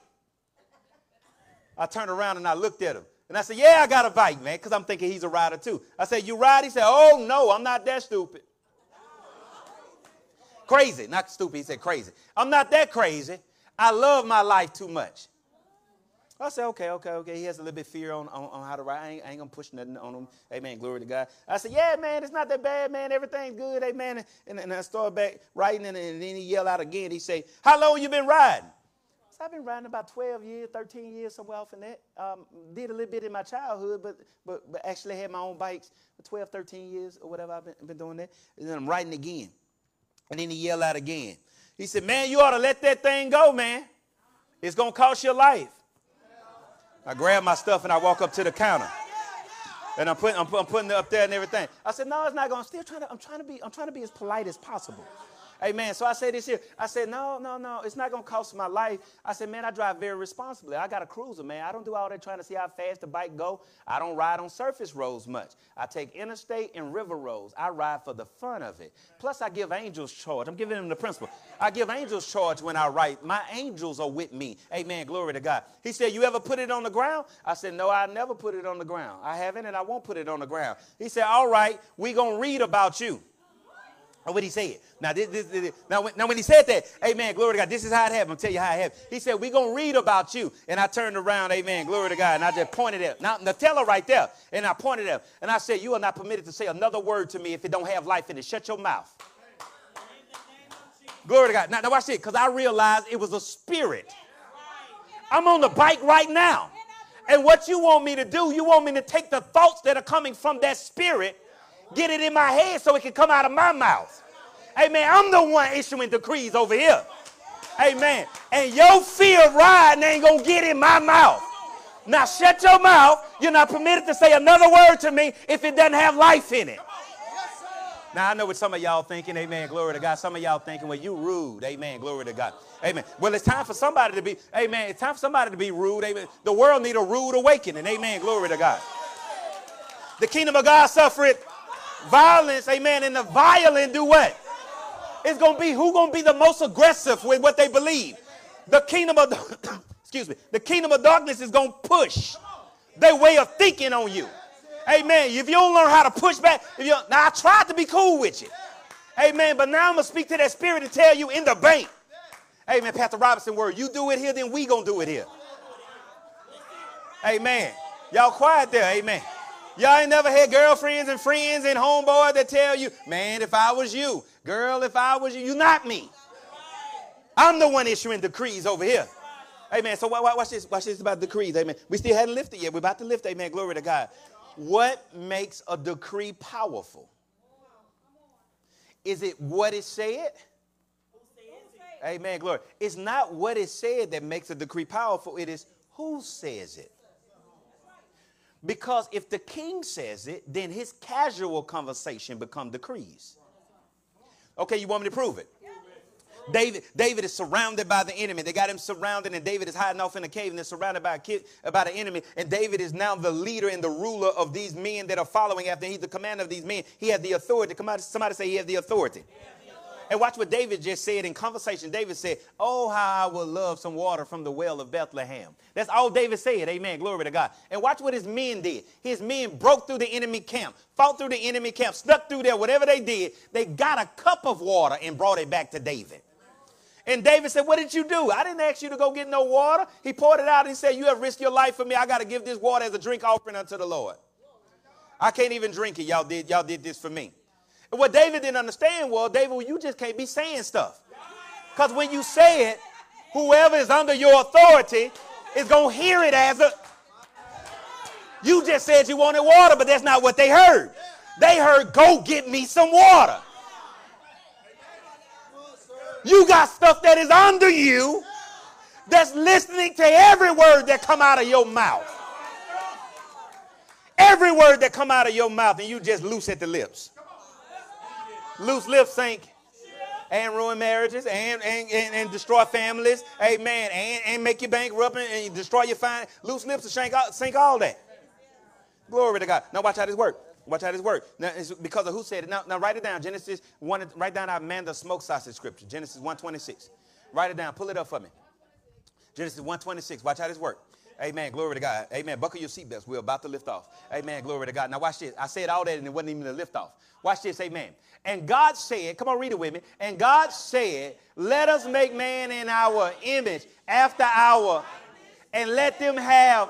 I turned around and I looked at him. And I said, Yeah, I got a bike, man, because I'm thinking he's a rider too. I said, You ride? He said, Oh, no, I'm not that stupid. crazy, not stupid. He said, Crazy. I'm not that crazy. I love my life too much. I said, okay, okay, okay. He has a little bit of fear on, on, on how to ride. I ain't, I ain't to push nothing on him. Amen. Glory to God. I said, yeah, man, it's not that bad, man. Everything's good. Amen. And, and I started back riding, and, and then he yelled out again. He said, how long you been riding? So I've been riding about 12 years, 13 years, somewhere off in that. Um, did a little bit in my childhood, but, but, but actually had my own bikes for 12, 13 years or whatever. I've been, been doing that. And then I'm riding again. And then he yelled out again. He said, man, you ought to let that thing go, man. It's going to cost your life. I grab my stuff and I walk up to the counter. And I'm putting, I'm, putting it up there and everything. I said, no, it's not going. I'm still trying to, I'm trying to be, I'm trying to be as polite as possible. Amen. So I say this here. I said, no, no, no. It's not going to cost my life. I said, man, I drive very responsibly. I got a cruiser, man. I don't do all that trying to see how fast the bike go. I don't ride on surface roads much. I take interstate and river roads. I ride for the fun of it. Plus, I give angels charge. I'm giving them the principle. I give angels charge when I write. My angels are with me. Amen. Glory to God. He said, you ever put it on the ground? I said, no, I never put it on the ground. I haven't, and I won't put it on the ground. He said, all right, we going to read about you. What he said. Now, this, this, this, now, when, now, when he said that, amen, glory to God, this is how it happened. I'll tell you how it happened. He said, we're going to read about you. And I turned around, amen, glory to God, and I just pointed at Now, teller right there, and I pointed at and I said, you are not permitted to say another word to me if it don't have life in it. Shut your mouth. Glory to God. Now, now watch it, because I realized it was a spirit. I'm on the bike right now. And what you want me to do, you want me to take the thoughts that are coming from that spirit get it in my head so it can come out of my mouth. Amen. I'm the one issuing decrees over here. Amen. And your fear riding ain't going to get in my mouth. Now shut your mouth. You're not permitted to say another word to me if it doesn't have life in it. Now I know what some of y'all thinking, amen, glory to God. Some of y'all thinking, well, you rude, amen, glory to God. Amen. Well, it's time for somebody to be, amen, it's time for somebody to be rude, amen. The world need a rude awakening, amen, glory to God. The kingdom of God suffered violence, amen, and the violent do what? It's to be who to be the most aggressive with what they believe. The kingdom of, excuse me, the kingdom of darkness is to push their way of thinking on you. Amen. If you don't learn how to push back, if you now I tried to be cool with you. Amen. But now I'm gonna speak to that spirit and tell you in the bank. Amen. Pastor Robinson word. You do it here, then we gonna do it here. Amen. Y'all quiet there. Amen. Y'all ain't never had girlfriends and friends and homeboys that tell you, man, if I was you, girl, if I was you, you not me. I'm the one issuing decrees over here. Amen. So watch this. Watch this about decrees. Amen. We still hadn't lifted yet. We're about to lift. Amen. Glory to God. What makes a decree powerful? Is it what it said? Amen. Glory. It's not what it said that makes a decree powerful. It is who says it. Because if the king says it, then his casual conversation become decrees. Okay, you want me to prove it? David, David is surrounded by the enemy. They got him surrounded, and David is hiding off in a cave, and they're surrounded by a kid, by an enemy. And David is now the leader and the ruler of these men that are following after. He's the commander of these men. He had the authority. Come out, somebody say he has the authority. And watch what David just said in conversation. David said, Oh, how I would love some water from the well of Bethlehem. That's all David said. Amen. Glory to God. And watch what his men did. His men broke through the enemy camp, fought through the enemy camp, stuck through there, whatever they did. They got a cup of water and brought it back to David. And David said, What did you do? I didn't ask you to go get no water. He poured it out and he said, You have risked your life for me. I got to give this water as a drink offering unto the Lord. I can't even drink it. Y'all did, y'all did this for me. And what David didn't understand was, David, you just can't be saying stuff. Because when you say it, whoever is under your authority is going to hear it as a. You just said you wanted water, but that's not what they heard. They heard, go get me some water. You got stuff that is under you that's listening to every word that come out of your mouth. Every word that come out of your mouth and you just loose at the lips. Loose lips sink and ruin marriages and, and, and, and destroy families. Amen. And, and make you bankrupt and, and destroy your fine. Loose lips sink all, sink all that. Glory to God. Now watch how this work. Watch how this work. Now, it's because of who said it. Now, now write it down. Genesis 1, write down our Amanda smoke sausage scripture. Genesis 126. Write it down. Pull it up for me. Genesis 126. Watch how this work. Amen. Glory to God. Amen. Buckle your seatbelts. We're about to lift off. Amen. Glory to God. Now watch this. I said all that and it wasn't even a lift off. Watch this. Amen. And God said, come on, read it with me. And God said, let us make man in our image after our, and let them have,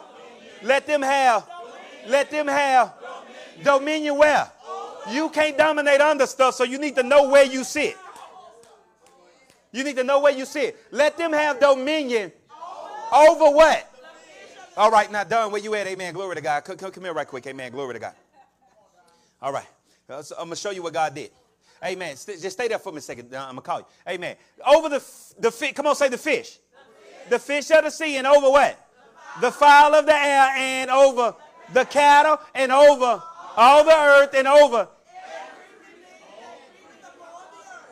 let them have, let them have dominion where? You can't dominate under stuff, so you need to know where you sit. You need to know where you sit. Let them have dominion over what? All right, now done. Where you at? Amen. Glory to God. Come, come, here right quick. Amen. Glory to God. All right. Uh, so I'm going to show you what God did. Amen. St- just stay there for me a second. I'm going to call you. Amen. Over the, the fish. Come on, say the fish. The fish. the fish of the sea and over what? The fowl of the air and over the cattle and over all the earth and over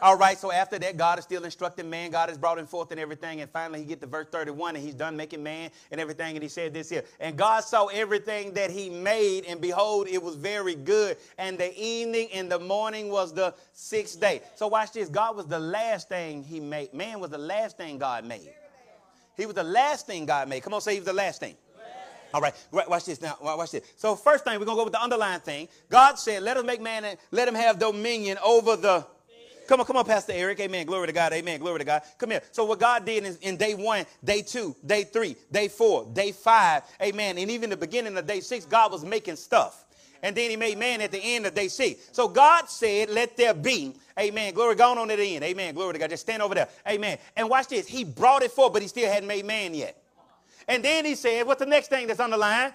all right, so after that, God is still instructing man. God has brought him forth and everything. And finally, he get to verse 31 and he's done making man and everything. And he said this here. And God saw everything that he made, and behold, it was very good. And the evening and the morning was the sixth day. So watch this. God was the last thing he made. Man was the last thing God made. He was the last thing God made. Come on, say he was the last thing. All right, watch this now. Watch this. So first thing, we're gonna go with the underlying thing. God said, "Let us make man and let him have dominion over the Come on, come on, Pastor Eric. Amen. Glory to God. Amen. Glory to God. Come here. So what God did in, in day one, day two, day three, day four, day five, amen. And even the beginning of day six, God was making stuff. And then he made man at the end of day six. So God said, let there be. Amen. Glory, going on at the end. Amen. Glory to God. Just stand over there. Amen. And watch this. He brought it forth, but he still hadn't made man yet. And then he said, what's the next thing that's on the line?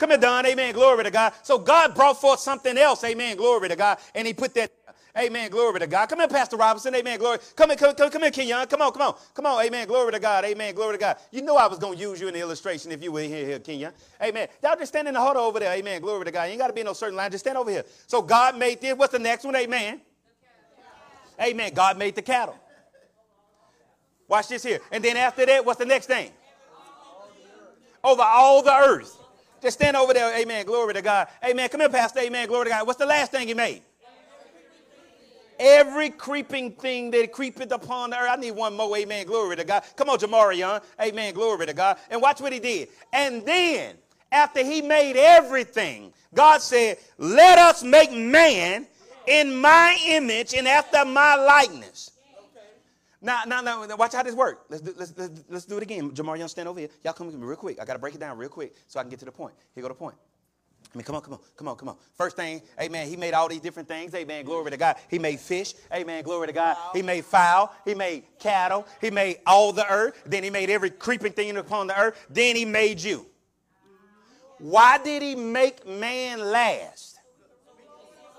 Come here, Don. Amen. Glory to God. So God brought forth something else. Amen. Glory to God. And he put that Amen. Glory to God. Come here, Pastor Robinson. Amen. Glory. Come here, come, come, come here. Come on, come on. Come on. Amen. Glory to God. Amen. Glory to God. You know I was going to use you in the illustration if you were here, here Kenyon. Amen. Y'all just stand in the huddle over there. Amen. Glory to God. You ain't got to be in no certain line. Just stand over here. So God made this. What's the next one? Amen. Amen. God made the cattle. Watch this here. And then after that, what's the next thing? Over all the earth. Just stand over there. Amen. Glory to God. Amen. Come here, Pastor. Amen. Glory to God. What's the last thing he made? Every creeping thing that creepeth upon the earth. I need one more. Amen. Glory to God. Come on, Jamarion. Amen. Glory to God. And watch what he did. And then, after he made everything, God said, Let us make man in my image and after my likeness. Now, now, now, watch how this works. Let's do, let's, let's, let's do it again. Jamarion, stand over here. Y'all come with me real quick. I got to break it down real quick so I can get to the point. Here go the point. I mean, come on, come on, come on, come on. First thing, amen, he made all these different things. Amen, glory to God. He made fish. Amen, glory to God. He made fowl. He made cattle. He made all the earth. Then he made every creeping thing upon the earth. Then he made you. Why did he make man last?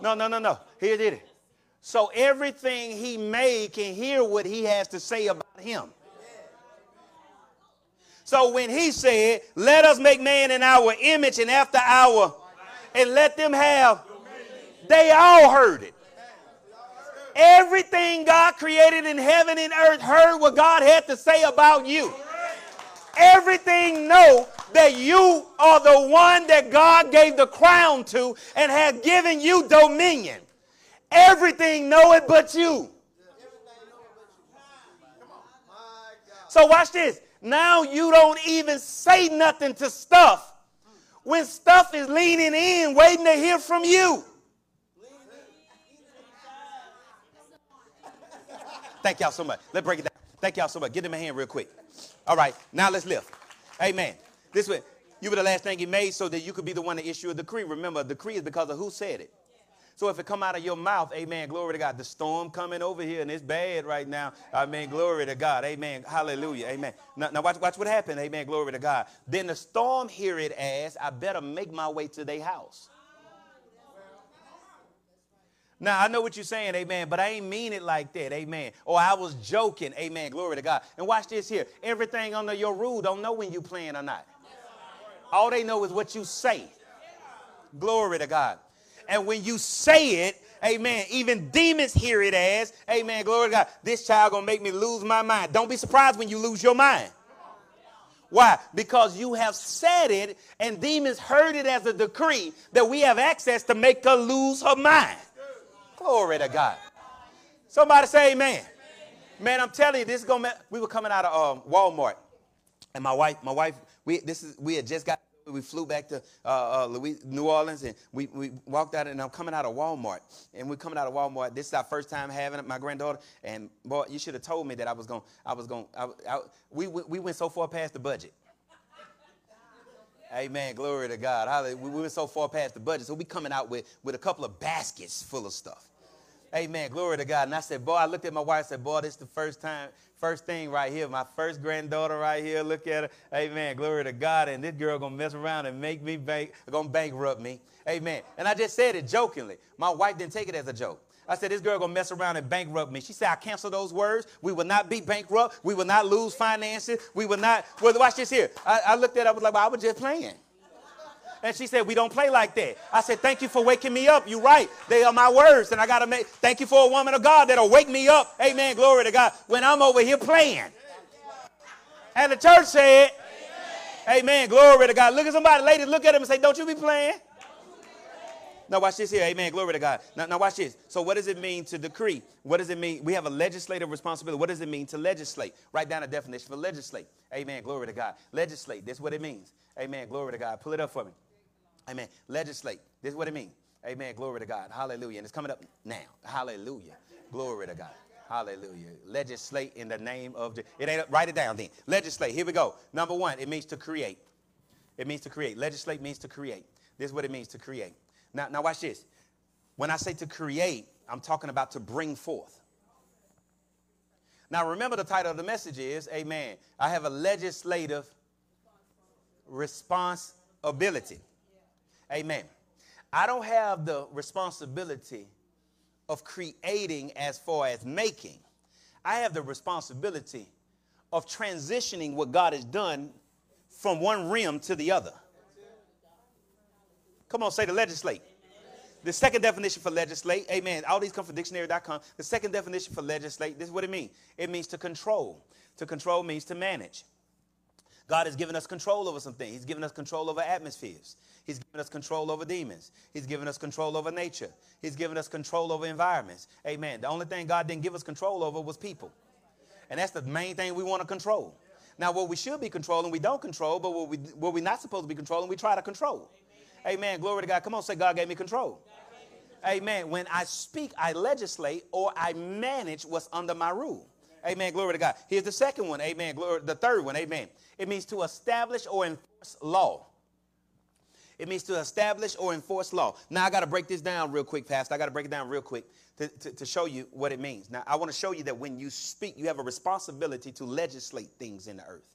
No, no, no, no. Here did it. So everything he made can hear what he has to say about him. So when he said, Let us make man in our image and after our, and let them have, they all heard it. Everything God created in heaven and earth heard what God had to say about you. Everything know that you are the one that God gave the crown to and has given you dominion. Everything know it but you. So watch this. Now you don't even say nothing to stuff when stuff is leaning in, waiting to hear from you. Thank y'all so much. Let's break it down. Thank y'all so much. Give them a hand real quick. All right, now let's lift. Amen. This way, you were the last thing he made so that you could be the one to issue a decree. Remember, a decree is because of who said it. So if it come out of your mouth, amen, glory to God. The storm coming over here and it's bad right now. Amen, glory to God. Amen, hallelujah, amen. Now, now watch, watch what happened, amen, glory to God. Then the storm hear it as, I better make my way to their house. Now, I know what you're saying, amen, but I ain't mean it like that, amen. Or I was joking, amen, glory to God. And watch this here. Everything under your rule don't know when you playing or not. All they know is what you say. Glory to God. And when you say it, amen, even demons hear it as, amen, glory to God, this child gonna make me lose my mind. Don't be surprised when you lose your mind. Why? Because you have said it and demons heard it as a decree that we have access to make her lose her mind. Glory to God. Somebody say amen. Man, I'm telling you, this is gonna. We were coming out of um, Walmart, and my wife, my wife, we this is we had just got. We flew back to uh, uh, Louis, New Orleans, and we, we walked out, and I'm coming out of Walmart, and we're coming out of Walmart. This is our first time having my granddaughter, and boy, you should have told me that I was going. I was going. I, I, we we went so far past the budget. Amen. Glory to God. Hallelujah. We went so far past the budget, so we coming out with with a couple of baskets full of stuff. Amen. Glory to God. And I said, boy, I looked at my wife and said, boy, this is the first time, first thing right here. My first granddaughter right here. Look at her. Amen. Glory to God. And this girl gonna mess around and make me bank, gonna bankrupt me. Amen. And I just said it jokingly. My wife didn't take it as a joke. I said, this girl gonna mess around and bankrupt me. She said, I cancel those words. We will not be bankrupt. We will not lose finances. We will not. Well, watch this here. I, I looked at it, I was like, well, I was just playing. And she said, We don't play like that. I said, Thank you for waking me up. You're right. They are my words. And I got to make, thank you for a woman of God that'll wake me up. Amen. Glory to God. When I'm over here playing. And the church said, Amen. Amen. Glory to God. Look at somebody, ladies, look at him and say, Don't you be playing. Now watch this here. Amen. Glory to God. Now, now watch this. So what does it mean to decree? What does it mean? We have a legislative responsibility. What does it mean to legislate? Write down a definition for legislate. Amen. Glory to God. Legislate. That's what it means. Amen. Glory to God. Pull it up for me. Amen. Legislate. This is what it means. Amen. Glory to God. Hallelujah. And it's coming up now. Hallelujah. Glory to God. Hallelujah. Legislate in the name of it ain't write it down then. Legislate. Here we go. Number one, it means to create. It means to create. Legislate means to create. This is what it means to create. Now, now watch this. When I say to create, I'm talking about to bring forth. Now remember the title of the message is, Amen. I have a legislative responsibility. Amen. I don't have the responsibility of creating as far as making. I have the responsibility of transitioning what God has done from one rim to the other. Come on, say to legislate. The second definition for legislate, amen. All these come from dictionary.com. The second definition for legislate, this is what it means. It means to control. To control means to manage. God has given us control over some things. He's given us control over atmospheres. He's given us control over demons. He's given us control over nature. He's given us control over environments. Amen. The only thing God didn't give us control over was people. And that's the main thing we want to control. Now, what we should be controlling, we don't control, but what, we, what we're not supposed to be controlling, we try to control. Amen. Amen. Glory to God. Come on, say, God gave me control. Amen. When I speak, I legislate or I manage what's under my rule. Amen. Glory to God. Here's the second one. Amen. Glory. The third one. Amen. It means to establish or enforce law. It means to establish or enforce law. Now, I got to break this down real quick, Pastor. I got to break it down real quick to, to, to, show you what it means. Now, I want to show you that when you speak, you have a responsibility to legislate things in the earth.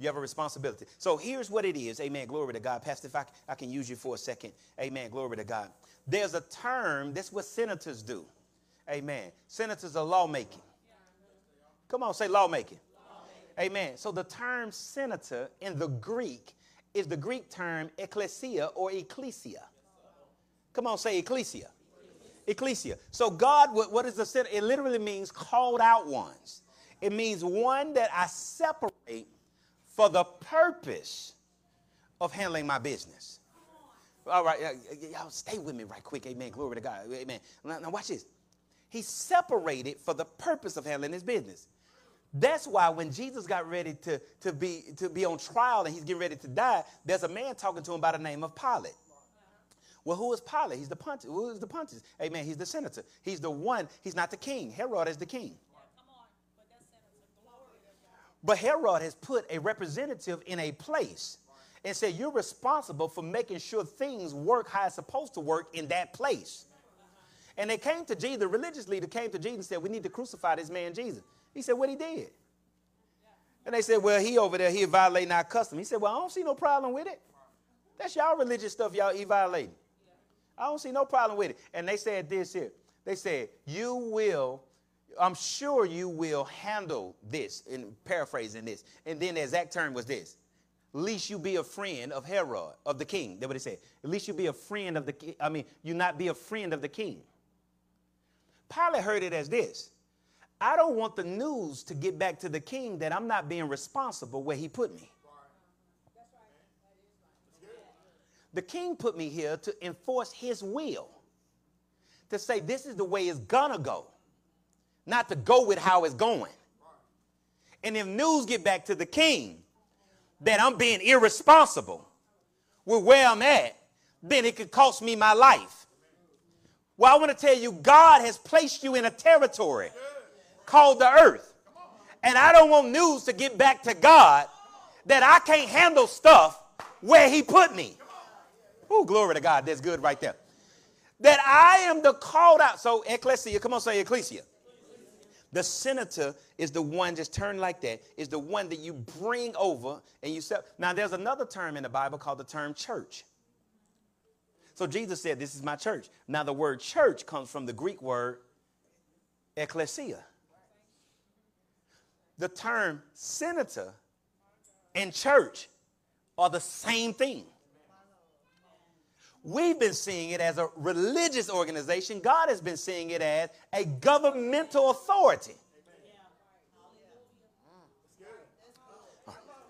You have a responsibility. So here's what it is. Amen. Glory to God. Pastor, if I, I can use you for a second. Amen. Glory to God. There's a term, that's what senators do. Amen. Senators are lawmaking. Come on, say lawmaking. lawmaking. Amen. So the term senator in the Greek is the Greek term ecclesia or ecclesia. Come on, say ecclesia. Ecclesia. So God, what, what is the senator? It literally means called out ones. It means one that I separate for the purpose of handling my business. All right, y'all stay with me right quick. Amen. Glory to God. Amen. Now, now watch this. He's separated for the purpose of handling his business. That's why when Jesus got ready to, to, be, to be on trial and he's getting ready to die, there's a man talking to him by the name of Pilate. Well, who is Pilate? He's the Pontius. Who is the Pontius? Amen. He's the senator. He's the one. He's not the king. Herod is the king. But Herod has put a representative in a place and said, You're responsible for making sure things work how it's supposed to work in that place. And they came to Jesus, the religious leader came to Jesus and said, We need to crucify this man Jesus. He said, What he did? And they said, Well, he over there, he violating our custom. He said, Well, I don't see no problem with it. That's y'all religious stuff, y'all he violating. I don't see no problem with it. And they said this here. They said, You will, I'm sure you will handle this, in paraphrasing this. And then the exact term was this. Least you be a friend of Herod, of the king. That's what it said. At least you be a friend of the king. I mean, you not be a friend of the king. Pilate heard it as this. I don't want the news to get back to the king that I'm not being responsible where he put me. The king put me here to enforce his will, to say this is the way it's gonna go, not to go with how it's going. And if news get back to the king that I'm being irresponsible with where I'm at, then it could cost me my life. Well, I want to tell you, God has placed you in a territory called the earth. And I don't want news to get back to God that I can't handle stuff where He put me. Oh, glory to God. That's good right there. That I am the called out. So, ecclesia, come on, say ecclesia. The senator is the one, just turn like that, is the one that you bring over and you sell. Now, there's another term in the Bible called the term church. So Jesus said, This is my church. Now, the word church comes from the Greek word ecclesia. The term senator and church are the same thing. We've been seeing it as a religious organization. God has been seeing it as a governmental authority.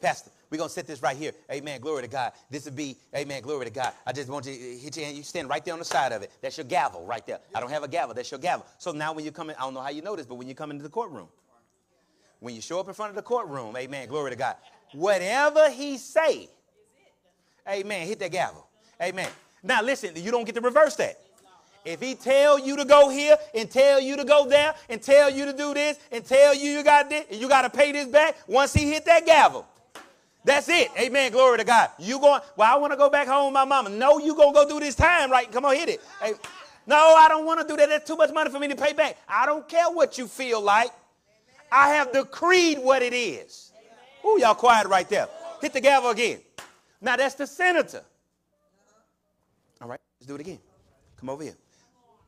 Pastor, we're going to set this right here. Amen. Glory to God. This would be, amen. Glory to God. I just want you to hit your hand. You stand right there on the side of it. That's your gavel right there. I don't have a gavel. That's your gavel. So now when you come in, I don't know how you know this, but when you come into the courtroom, when you show up in front of the courtroom, amen. Glory to God. Whatever he say, amen. Hit that gavel. Amen. Now listen, you don't get to reverse that. If he tell you to go here and tell you to go there and tell you to do this and tell you you got this and you got to pay this back, once he hit that gavel, that's it. Amen. Glory to God. You going, well, I want to go back home with my mama. No, you going to go do this time, right? Come on, hit it. Hey, no, I don't want to do that. That's too much money for me to pay back. I don't care what you feel like. I have decreed what it is. Ooh, y'all quiet right there. Hit the gavel again. Now that's the senator. All right, let's do it again. Come over here.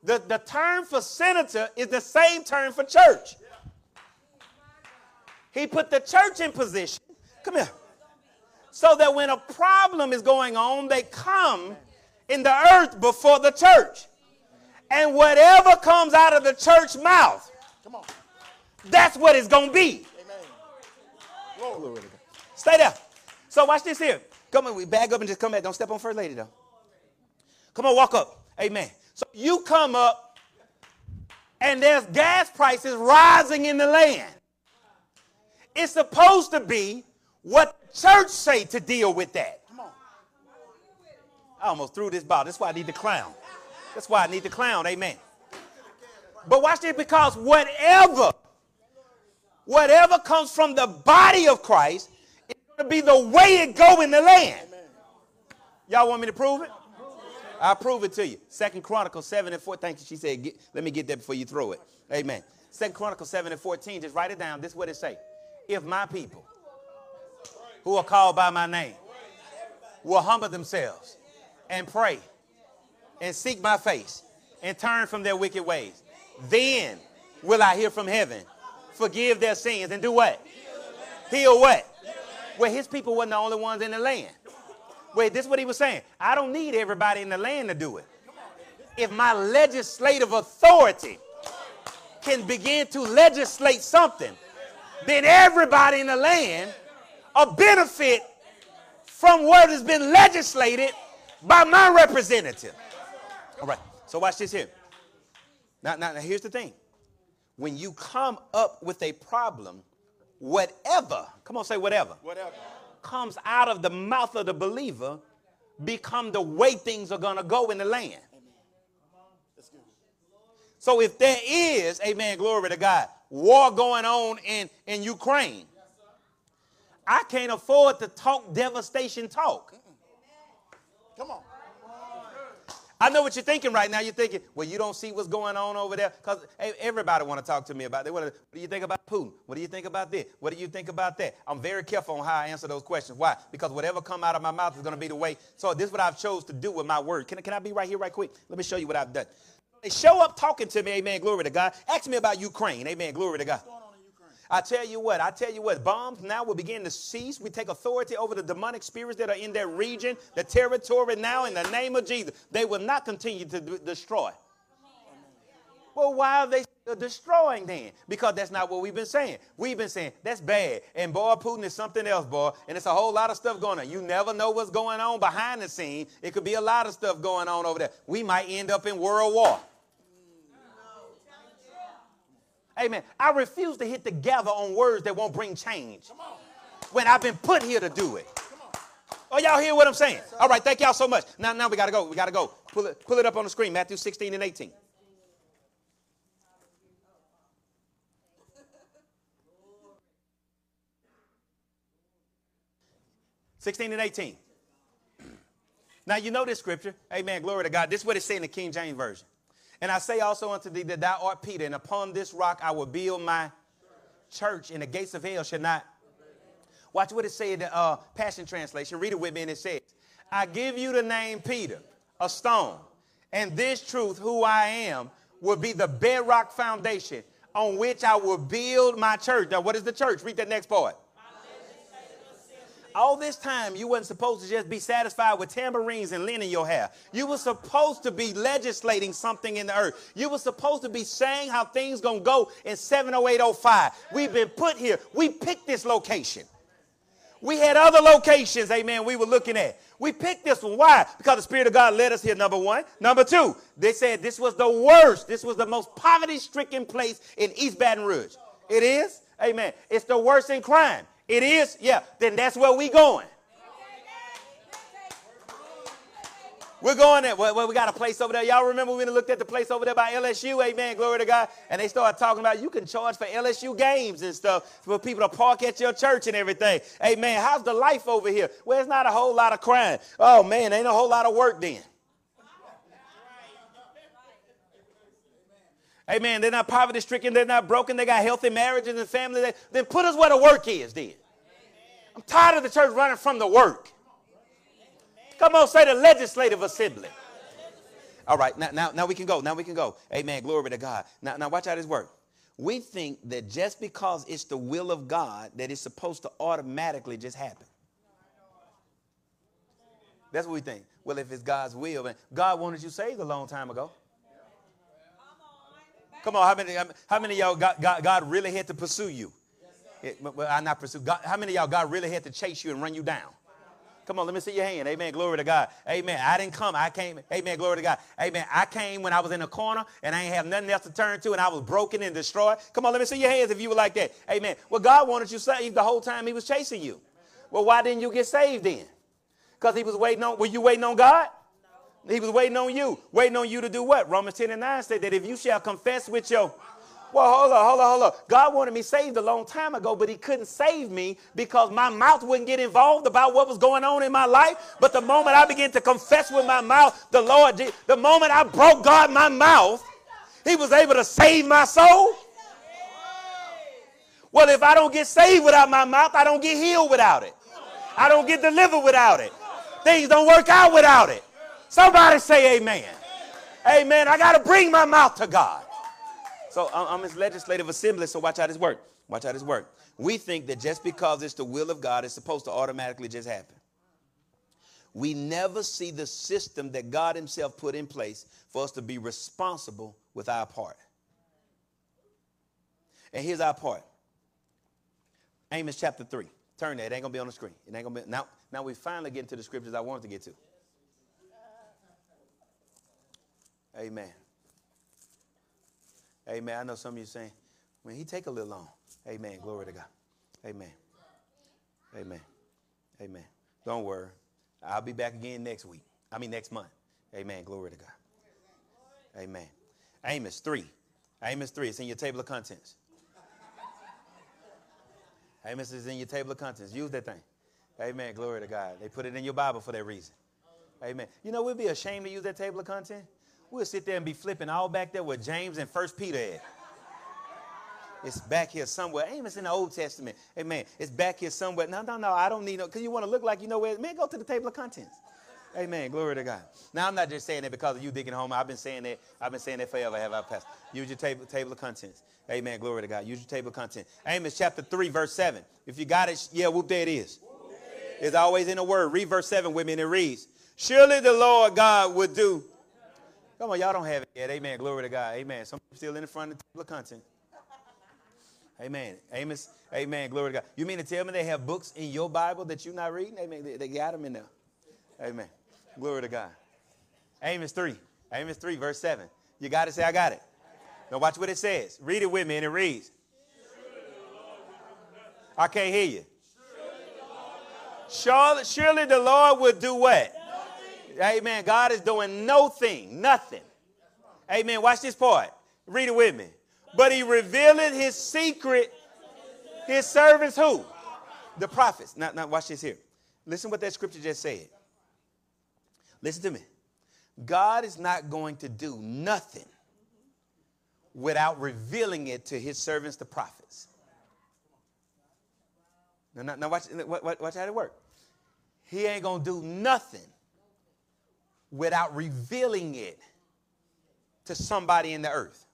The, the term for senator is the same term for church. He put the church in position. Come here. So that when a problem is going on, they come in the earth before the church. And whatever comes out of the church mouth, come on. That's what it's going to be. Amen. Stay there. So watch this here. Come on, we bag up and just come back. Don't step on first lady though. Come on, walk up. Amen. So you come up and there's gas prices rising in the land. It's supposed to be what the church say to deal with that. Come on. I almost threw this ball. That's why I need the clown. That's why I need the clown. Amen. But watch this because whatever, whatever comes from the body of Christ is going to be the way it go in the land. Y'all want me to prove it? I'll prove it to you. Second Chronicles 7 and 4. Thank you. She said, get, let me get that before you throw it. Amen. Second Chronicles 7 and 14. Just write it down. This is what it say. If my people who are called by my name will humble themselves and pray and seek my face and turn from their wicked ways, then will I hear from heaven, forgive their sins, and do what? Heal what? Well, his people weren't the only ones in the land. Wait, this is what he was saying. I don't need everybody in the land to do it. If my legislative authority can begin to legislate something, then everybody in the land will benefit from what has been legislated by my representative. All right, so watch this here. Now, now, now here's the thing. When you come up with a problem, whatever, come on, say whatever. Whatever comes out of the mouth of the believer become the way things are going to go in the land. So if there is, amen, glory to God, war going on in, in Ukraine, I can't afford to talk devastation talk. Come on. I know what you're thinking right now. You're thinking, well, you don't see what's going on over there because everybody want to talk to me about it. What, what do you think about Putin? What do you think about this? What do you think about that? I'm very careful on how I answer those questions. Why? Because whatever come out of my mouth is going to be the way. So this is what I've chose to do with my word. Can, can I be right here right quick? Let me show you what I've done. They show up talking to me, amen, glory to God. Ask me about Ukraine, amen, glory to God. I tell you what, I tell you what, bombs now will begin to cease. We take authority over the demonic spirits that are in that region, the territory now in the name of Jesus. They will not continue to d- destroy. Well, why are they destroying then? Because that's not what we've been saying. We've been saying that's bad. And boy, Putin is something else, boy. And it's a whole lot of stuff going on. You never know what's going on behind the scene. It could be a lot of stuff going on over there. We might end up in world war. Amen. I refuse to hit the gather on words that won't bring change. When I've been put here to do it. Oh, y'all hear what I'm saying? All right, thank y'all so much. Now, now we gotta go. We gotta go. Pull it, pull it up on the screen. Matthew 16 and 18. Sixteen and eighteen. Now you know this scripture. Amen. Glory to God. This is what it says in the King James Version. And I say also unto thee that thou art Peter, and upon this rock I will build my church, and the gates of hell shall not. Watch what it says in the uh, Passion Translation. Read it with me, and it says, I give you the name Peter, a stone, and this truth, who I am, will be the bedrock foundation on which I will build my church. Now, what is the church? Read that next part all this time you wasn't supposed to just be satisfied with tambourines and lint in your hair. You were supposed to be legislating something in the earth. You were supposed to be saying how things gonna go in 70805. We've been put here. We picked this location. We had other locations, amen, we were looking at. We picked this one. Why? Because the Spirit of God led us here, number one. Number two, they said this was the worst, this was the most poverty stricken place in East Baton Rouge. It is? Amen. It's the worst in crime. It is? Yeah. Then that's where we going. We're going there. Well, we got a place over there. Y'all remember when we looked at the place over there by LSU? Amen. Glory to God. And they started talking about you can charge for LSU games and stuff for people to park at your church and everything. Amen. How's the life over here? Well, it's not a whole lot of crime. Oh, man, ain't a whole lot of work then. Amen. They're not poverty stricken. They're not broken. They got healthy marriages and families. Then put us where the work is then. I'm tired of the church running from the work. Come on, say the legislative assembly. All right, now, now, now we can go. Now we can go. Amen. Glory to God. Now, now watch out this work. We think that just because it's the will of God that it's supposed to automatically just happen. That's what we think. Well, if it's God's will, and God wanted you saved a long time ago. Come on, how many, um, how many y'all God, God, God really had to pursue you? It, well, I not pursue. God, how many y'all God really had to chase you and run you down? Come on, let me see your hand. Amen. Glory to God. Amen. I didn't come. I came. Amen. Glory to God. Amen. I came when I was in a corner and I ain't have nothing else to turn to and I was broken and destroyed. Come on, let me see your hands if you were like that. Amen. Well, God wanted you saved the whole time he was chasing you. Well, why didn't you get saved then? Because he was waiting on, were you waiting on God? He was waiting on you. Waiting on you to do what? Romans 10 and 9 said that if you shall confess with your well, hold on, hold on, hold on. God wanted me saved a long time ago, but He couldn't save me because my mouth wouldn't get involved about what was going on in my life. But the moment I began to confess with my mouth, the Lord, the moment I broke God my mouth, He was able to save my soul. Well, if I don't get saved without my mouth, I don't get healed without it. I don't get delivered without it. Things don't work out without it. Somebody say amen. Amen. I got to bring my mouth to God. So I'm his legislative assembly, so watch how this work. Watch how this work. We think that just because it's the will of God, it's supposed to automatically just happen. We never see the system that God himself put in place for us to be responsible with our part. And here's our part. Amos chapter 3. Turn that. It ain't to be on the screen. It ain't to be. Now, now we finally get into the scriptures I wanted to get to. Amen. Amen. I know some of you saying, when he take a little long. Amen. Glory to God. Amen. Amen. Amen. Don't worry. I'll be back again next week. I mean next month. Amen. Glory to God. Amen. Amos 3. Amos 3. It's in your table of contents. Amos is in your table of contents. Use that thing. Amen. Glory to God. They put it in your Bible for that reason. Amen. You know, we'd be ashamed to use that table of content. We'll sit there and be flipping all back there with James and First Peter at. It's back here somewhere. Amos in the Old Testament. Amen. It's back here somewhere. No, no, no. I don't need no. Because you want to look like you know where. Man, go to the table of contents. Amen. Glory to God. Now I'm not just saying that because of you digging home. I've been saying that. I've been saying that forever. Have I, Pastor? Use your table table of contents. Amen. Glory to God. Use your table of contents. Amos chapter three, verse seven. If you got it, yeah, whoop, there it is. It's always in the word. Read verse seven with me, and it reads: Surely the Lord God would do. Come on, y'all don't have it yet. Amen. Glory to God. Amen. Some people still in the front of the table of contents. Amen. Amos. Amen. Glory to God. You mean to tell me they have books in your Bible that you're not reading? Amen. They, they got them in there. Amen. Glory to God. Amos 3. Amos 3, verse 7. You got to say, I got it. Now watch what it says. Read it with me, and it reads. I can't hear you. Surely, surely the Lord will do what? Amen. God is doing no thing, nothing. Amen. Watch this part. Read it with me. But he revealed his secret, his servants who? The prophets. Now, now watch this here. Listen what that scripture just said. Listen to me. God is not going to do nothing without revealing it to his servants, the prophets. Now, now, now watch, watch, watch how it work. He ain't going to do nothing without revealing it to somebody in the earth.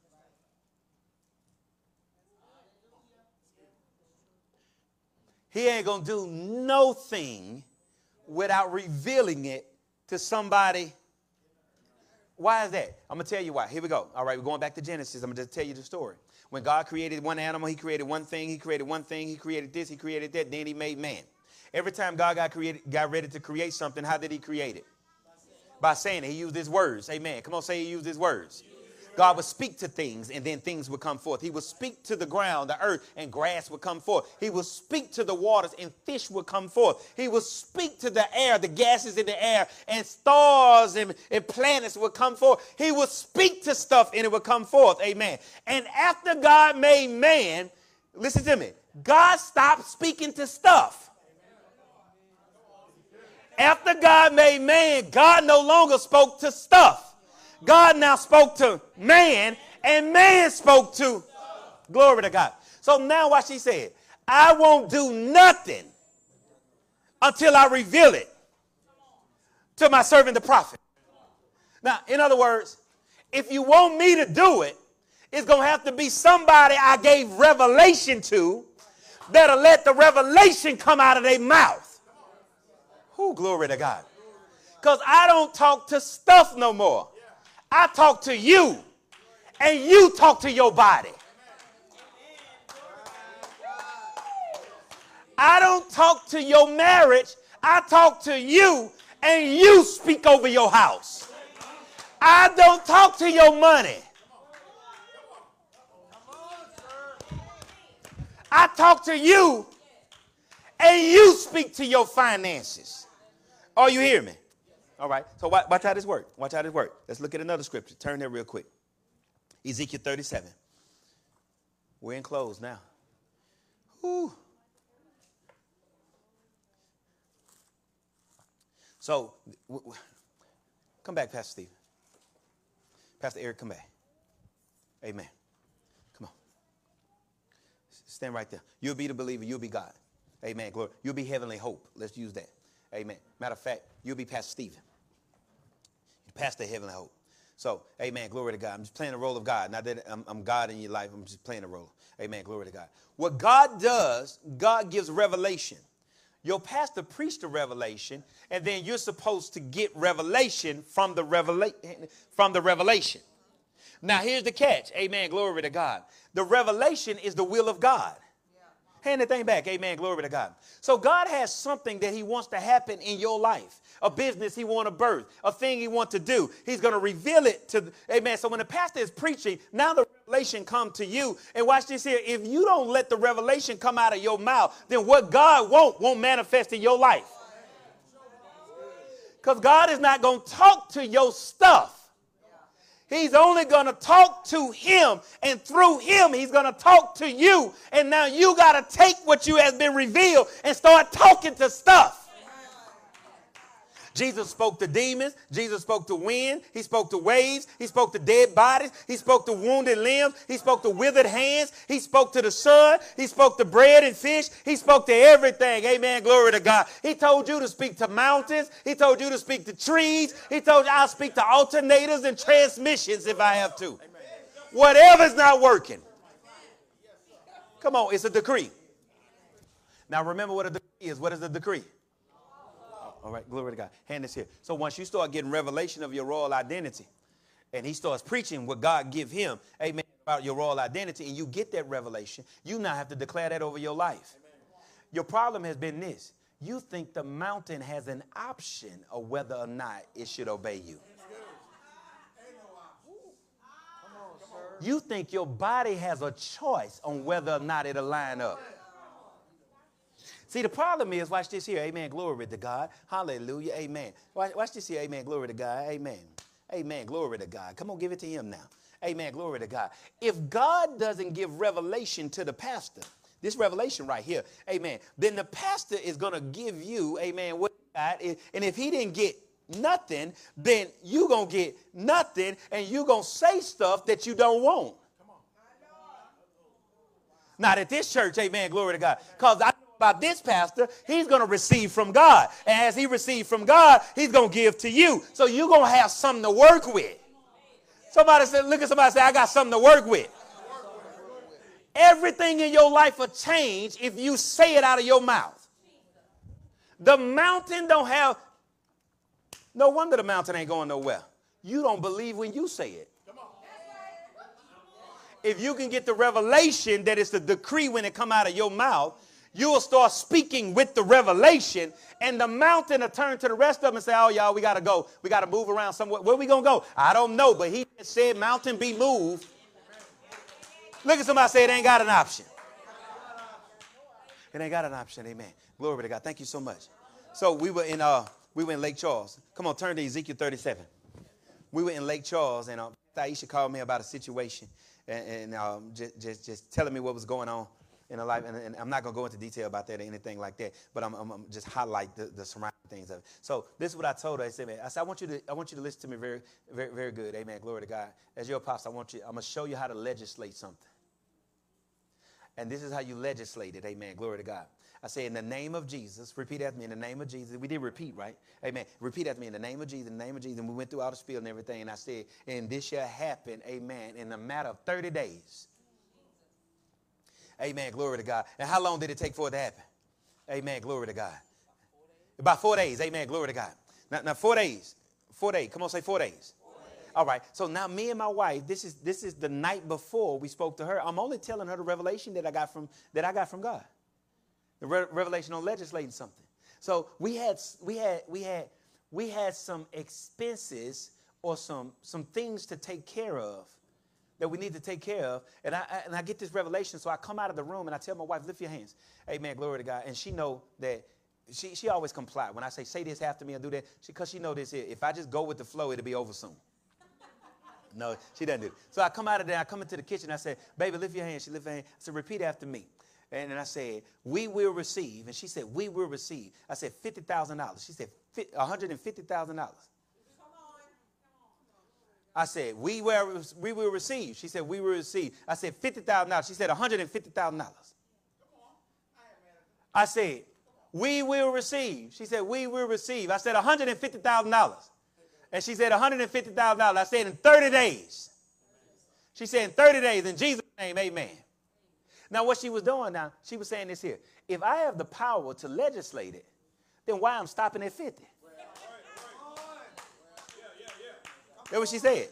He ain't going to do no thing without revealing it to somebody. Why is that? I'm going to tell you why. Here we go. All right, we're going back to Genesis. I'm going to just tell you the story. When God created one animal, he created one thing, he created one thing, he created this, he created that, then he made man. Every time God got, created, got ready to create something, how did he create it? By saying it. He used his words. Amen. Come on, say he used his words. God would speak to things and then things would come forth. He would speak to the ground, the earth, and grass would come forth. He would speak to the waters and fish would come forth. He would speak to the air, the gases in the air, and stars and, and planets would come forth. He would speak to stuff and it would come forth. Amen. And after God made man, listen to me, God stopped speaking to stuff. After God made man, God no longer spoke to stuff. God now spoke to man, and man spoke to glory to God. So now what she said, I won't do nothing until I reveal it to my servant the prophet. Now, in other words, if you want me to do it, it's going to have to be somebody I gave revelation to that'll let the revelation come out of their mouth. Who glory to God. Because I don't talk to stuff no more. I talk to you, and you talk to your body. I don't talk to your marriage. I talk to you, and you speak over your house. I don't talk to your money. I talk to you, and you speak to your finances. Are you hear me? All right. So watch, how this works. Watch how this works. Let's look at another scripture. Turn there real quick. Ezekiel 37. We're in close now. Whew. So, w- w- come back, Pastor Steve. Pastor Eric, come back. Amen. Come on. Stand right there. You'll be the believer. You'll be God. Amen. Glory. You'll be heavenly hope. Let's use that. Amen. Matter of fact, you'll be Pastor Stephen. Pastor Heavenly Hope. So, amen, glory to God. I'm just playing the role of God. Not that I'm, I'm, God in your life, I'm just playing the role. Amen, glory to God. What God does, God gives revelation. Your pastor preached the revelation, and then you're supposed to get revelation from the, revela- from the revelation. Now, here's the catch. Amen, glory to God. The revelation is the will of God. Hand the thing back. Amen. Glory to God. So God has something that he wants to happen in your life. A business he want to birth. A thing he want to do. He's going to reveal it to, amen. So when the pastor is preaching, now the revelation come to you. And watch this here. If you don't let the revelation come out of your mouth, then what God won't, won't manifest in your life. Because God is not going to talk to your stuff. He's only going to talk to him, and through him, he's going to talk to you. And now you got to take what you has been revealed and start talking to stuff. Jesus spoke to demons. Jesus spoke to wind. He spoke to waves. He spoke to dead bodies. He spoke to wounded limbs. He spoke to withered hands. He spoke to the sun. He spoke to bread and fish. He spoke to everything. Amen. Glory to God. He told you to speak to mountains. He told you to speak to trees. He told you I'll speak to alternators and transmissions if I have to. Whatever's not working. Come on, it's a decree. Now remember what a decree is. What is a decree? All right, glory to God. Hand this here. So once you start getting revelation of your royal identity, and he starts preaching what God give him, amen, about your royal identity, and you get that revelation, you now have to declare that over your life. Your problem has been this. You think the mountain has an option of whether or not it should obey you. You think your body has a choice on whether or not it'll line up. See, the problem is, watch this here. Amen. Glory to God. Hallelujah. Amen. Watch, watch this here. Amen. Glory to God. Amen. Amen. Glory to God. Come on, give it to him now. Amen. Glory to God. If God doesn't give revelation to the pastor, this revelation right here, amen, then the pastor is going to give you, amen, what God, and if he didn't get nothing, then you going to get nothing, and you going to say stuff that you don't want. Come on. Not at this church, amen, glory to God. Because I about this pastor, he's going to receive from God. And as he receives from God, he's going to give to you. So you're going to have something to work with. Somebody said, look at somebody say, I got something to work with. Everything in your life will change if you say it out of your mouth. The mountain don't have, no wonder the mountain ain't going nowhere. You don't believe when you say it. If you can get the revelation that it's the decree when it come out of your mouth, you will start speaking with the revelation, and the mountain will turn to the rest of them and say, Oh, y'all, we got to go. We got to move around somewhere. Where we going to go? I don't know, but he said, Mountain be moved. Look at somebody say, It ain't got an option. It ain't got an option. Amen. Glory to God. Thank you so much. So we were in uh we were in Lake Charles. Come on, turn to Ezekiel 37. We were in Lake Charles, and uh, Thaisha called me about a situation and, and um, just, just, just telling me what was going on in a life, and, and, I'm not going to go into detail about that or anything like that, but I'm, I'm, I'm just highlight the, the, surrounding things of it. So this is what I told her. I said, man, I said, I want you to, I want you to listen to me very, very, very good. Amen. Glory to God. As your apostle, I want you, I'm going to show you how to legislate something. And this is how you legislate it. Amen. Glory to God. I say, in the name of Jesus, repeat after me, in the name of Jesus. We did repeat, right? Amen. Repeat after me, in the name of Jesus, in the name of Jesus. And we went through all the spiel and everything. And I said, and this shall happen, amen, in a matter of 30 days. Amen. Glory to God. And how long did it take for it to happen? Amen. Glory to God. About four days. Amen. Glory to God. Now, now four days. Four days. Come on, say four days. All right. So now me and my wife, this is this is the night before we spoke to her. I'm only telling her the revelation that I got from that I got from God. The re- revelation on legislating something. So we had we had we had we had some expenses or some some things to take care of that we need to take care of. And I, I, and I get this revelation, so I come out of the room and I tell my wife, lift your hands. Amen, glory to God. And she know that she, she always comply. When I say, say this after me and do that, because she, she know this here. If I just go with the flow, it'll be over soon. No, she doesn't do it. So I come out of there, I come into the kitchen, I say, baby, lift your hand. She lift her hand. I said, repeat after me. And then I said, we will receive. And she said, we will receive. I said, $50,000. She said, $150,000. I said, we will, we will receive. She said, we will receive. I said, $50,000. She said, $150,000. I said, we will receive. She said, we will receive. I said, $150,000. And she said, $150,000. I said, in 30 days. She said, in 30 days, in Jesus' name, amen. Now, what she was doing now, she was saying this here. If I have the power to legislate it, then why I'm stopping at 50? That's what she said.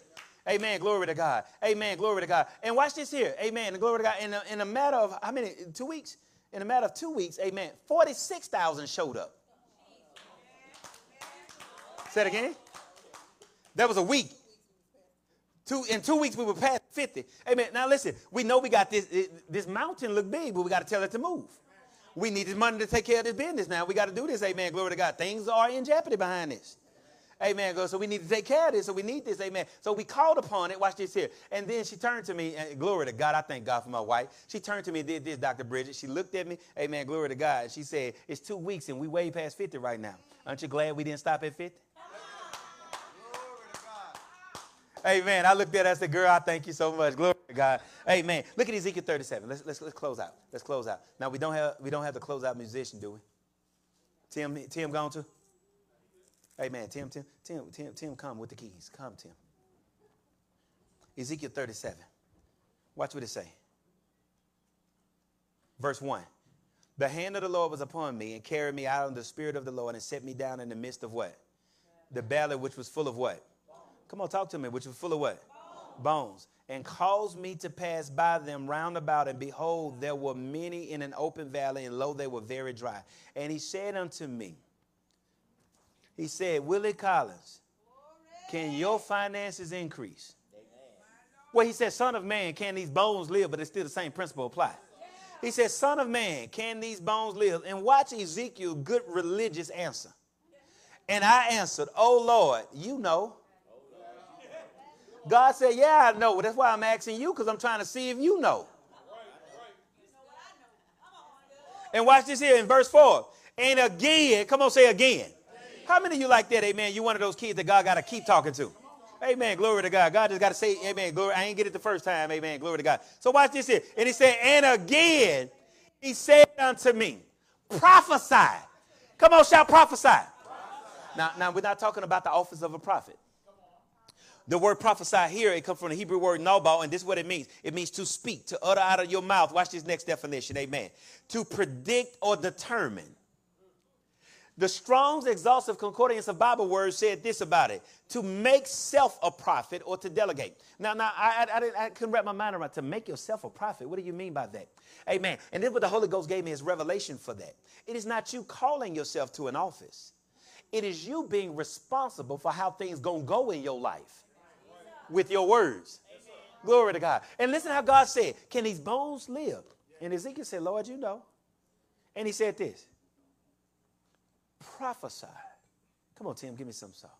Amen. Glory to God. Amen. Glory to God. And watch this here. Amen. Glory to God. In a, in a matter of how many? Two weeks. In a matter of two weeks. Amen. Forty-six thousand showed up. Say it again. That was a week. Two in two weeks we were past fifty. Amen. Now listen. We know we got this. This mountain look big, but we got to tell it to move. We need this money to take care of this business. Now we got to do this. Amen. Glory to God. Things are in jeopardy behind this. Amen. Go. So we need to take care of this. So we need this. Amen. So we called upon it. Watch this here. And then she turned to me. And glory to God. I thank God for my wife. She turned to me and did this, Dr. Bridget. She looked at me. Amen. Glory to God. She said, It's two weeks and we way past 50 right now. Aren't you glad we didn't stop at 50? Amen. I looked at her, I said, Girl, I thank you so much. Glory to God. Amen. Look at Ezekiel 37. Let's, let's, let's close out. Let's close out. Now we don't have we don't have the close out musician, do we? Tim, Tim gone too? Amen. Tim, Tim, Tim, Tim, Tim, come with the keys. Come, Tim. Ezekiel 37. Watch what it say. Verse 1. The hand of the Lord was upon me and carried me out in the spirit of the Lord and set me down in the midst of what? The valley which was full of what? Come on, talk to me, which was full of what? Bones. And caused me to pass by them round about, and behold, there were many in an open valley, and lo, they were very dry. And he said unto me, He said, Willie Collins, can your finances increase? Well, he said, Son of man, can these bones live? But it's still the same principle apply. He said, Son of man, can these bones live? And watch Ezekiel, good religious answer. And I answered, Oh Lord, you know. God said, Yeah, I know. That's why I'm asking you, because I'm trying to see if you know. And watch this here in verse 4. And again, come on, say again. How many of you like that, amen? You one of those kids that God got to keep talking to. Amen. Glory to God. God just got to say, Amen. Glory. I ain't get it the first time. Amen. Glory to God. So watch this here. And he said, And again, he said unto me, Prophesy. Come on, shout prophesy. prophesy. Now, now we're not talking about the office of a prophet. The word prophesy here, it comes from the Hebrew word nabal, and this is what it means. It means to speak, to utter out of your mouth. Watch this next definition, amen. To predict or determine. The Strong's Exhaustive Concordance of Bible Words said this about it to make self a prophet or to delegate. Now, now I, I, I, I couldn't wrap my mind around to make yourself a prophet. What do you mean by that? Amen. And then what the Holy Ghost gave me is revelation for that. It is not you calling yourself to an office, it is you being responsible for how things going to go in your life with your words. Glory to God. And listen how God said, Can these bones live? And Ezekiel said, Lord, you know. And he said this prophesy. Come on, Tim, give me some salt.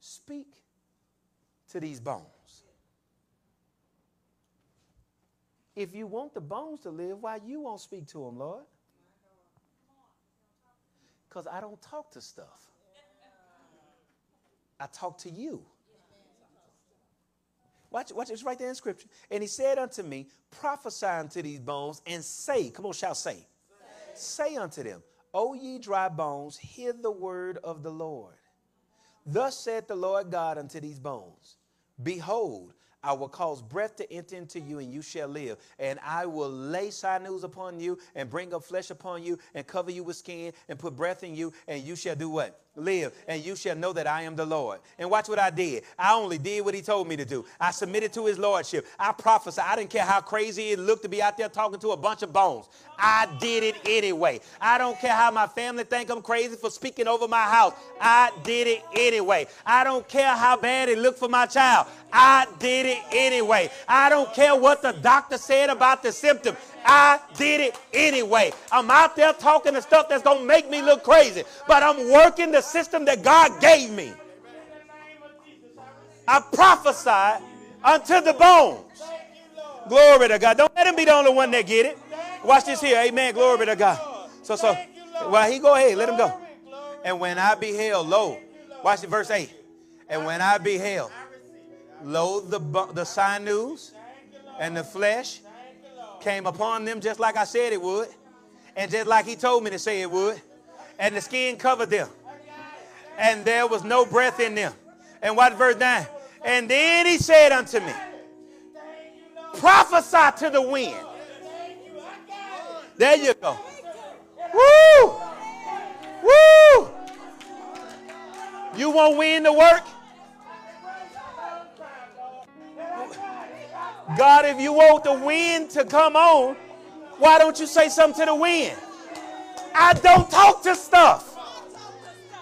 Speak to these bones. If you want the bones to live, why you won't speak to them, Lord? Because I don't talk to stuff. I talk to you. Watch, watch, it's right there in scripture. And he said unto me, Prophesy unto these bones and say, come on, shall say. Say, say unto them, O ye dry bones, hear the word of the Lord. Thus saith the Lord God unto these bones Behold, I will cause breath to enter into you, and you shall live. And I will lay sinews upon you, and bring up flesh upon you, and cover you with skin, and put breath in you, and you shall do what? Live, and you shall know that I am the Lord. And watch what I did. I only did what he told me to do. I submitted to his lordship. I prophesied. I didn't care how crazy it looked to be out there talking to a bunch of bones. I did it anyway. I don't care how my family think I'm crazy for speaking over my house. I did it anyway. I don't care how bad it looked for my child. I did it anyway. I don't care what the doctor said about the symptom. I did it anyway. I'm out there talking the stuff that's going to make me look crazy, but I'm working the system that God gave me. I prophesy unto the bones. Glory to God. Don't let him be the only one that get it. Watch this here. Amen. Glory to God. So, so, well, he go ahead. Let him go. And when I beheld, lo, watch it, verse 8. And when I beheld, lo, the, the sinews and the flesh came upon them just like I said it would, and just like he told me to say it would, and the skin covered them, and there was no breath in them. And what verse 9? And then he said unto me, Prophesy to the wind. There you go. Woo! Woo! You want wind to work? God, if you want the wind to come on, why don't you say something to the wind? I don't talk to stuff.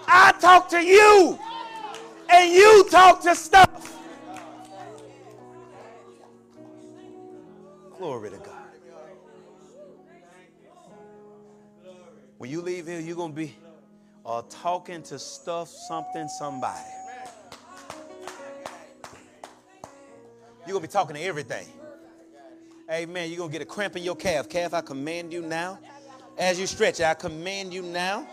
I talk to you. And you talk to stuff. Glory to God. When you leave here, you're going to be uh, talking to stuff, something, somebody. You're going to be talking to everything. Amen. You're going to get a cramp in your calf. Calf, I command you now. As you stretch, I command you now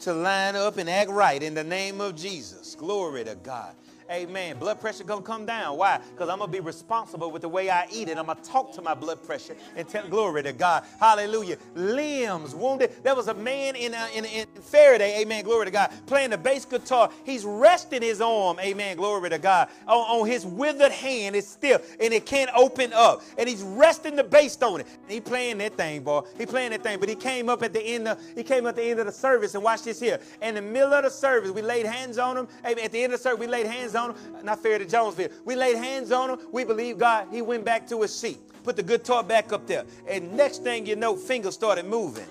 to line up and act right in the name of Jesus. Glory to God. Amen. Blood pressure gonna come down. Why? Because I'm gonna be responsible with the way I eat it. I'm gonna talk to my blood pressure and tell glory to God. Hallelujah. Limbs wounded. There was a man in, uh, in, in Ferriday, amen, glory to God, playing the bass guitar. He's resting his arm, amen, glory to God, on, on his withered hand. It's still, and it can't open up. And he's resting the bass on it. He playing that thing, boy. He playing that thing. But he came up at the end of, he came at the end of the service and watch this here. In the middle of the service, we laid hands on him. Amen. At the end of the service, we laid hands on not fair to Jonesville. We laid hands on him. We believe God. He went back to his seat, put the guitar back up there. And next thing you know, fingers started moving.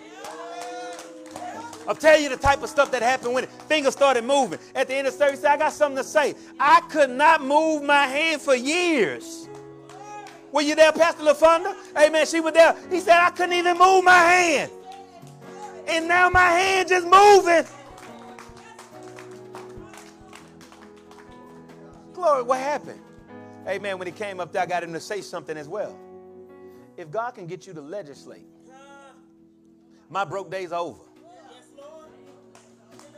I'll tell you the type of stuff that happened when fingers started moving. At the end of the service, I got something to say. I could not move my hand for years. Were you there, Pastor LaFonda? Amen. She was there. He said, I couldn't even move my hand. And now my hand just moving. Glory, what happened? Amen. When he came up there, I got him to say something as well. If God can get you to legislate, my broke days are over.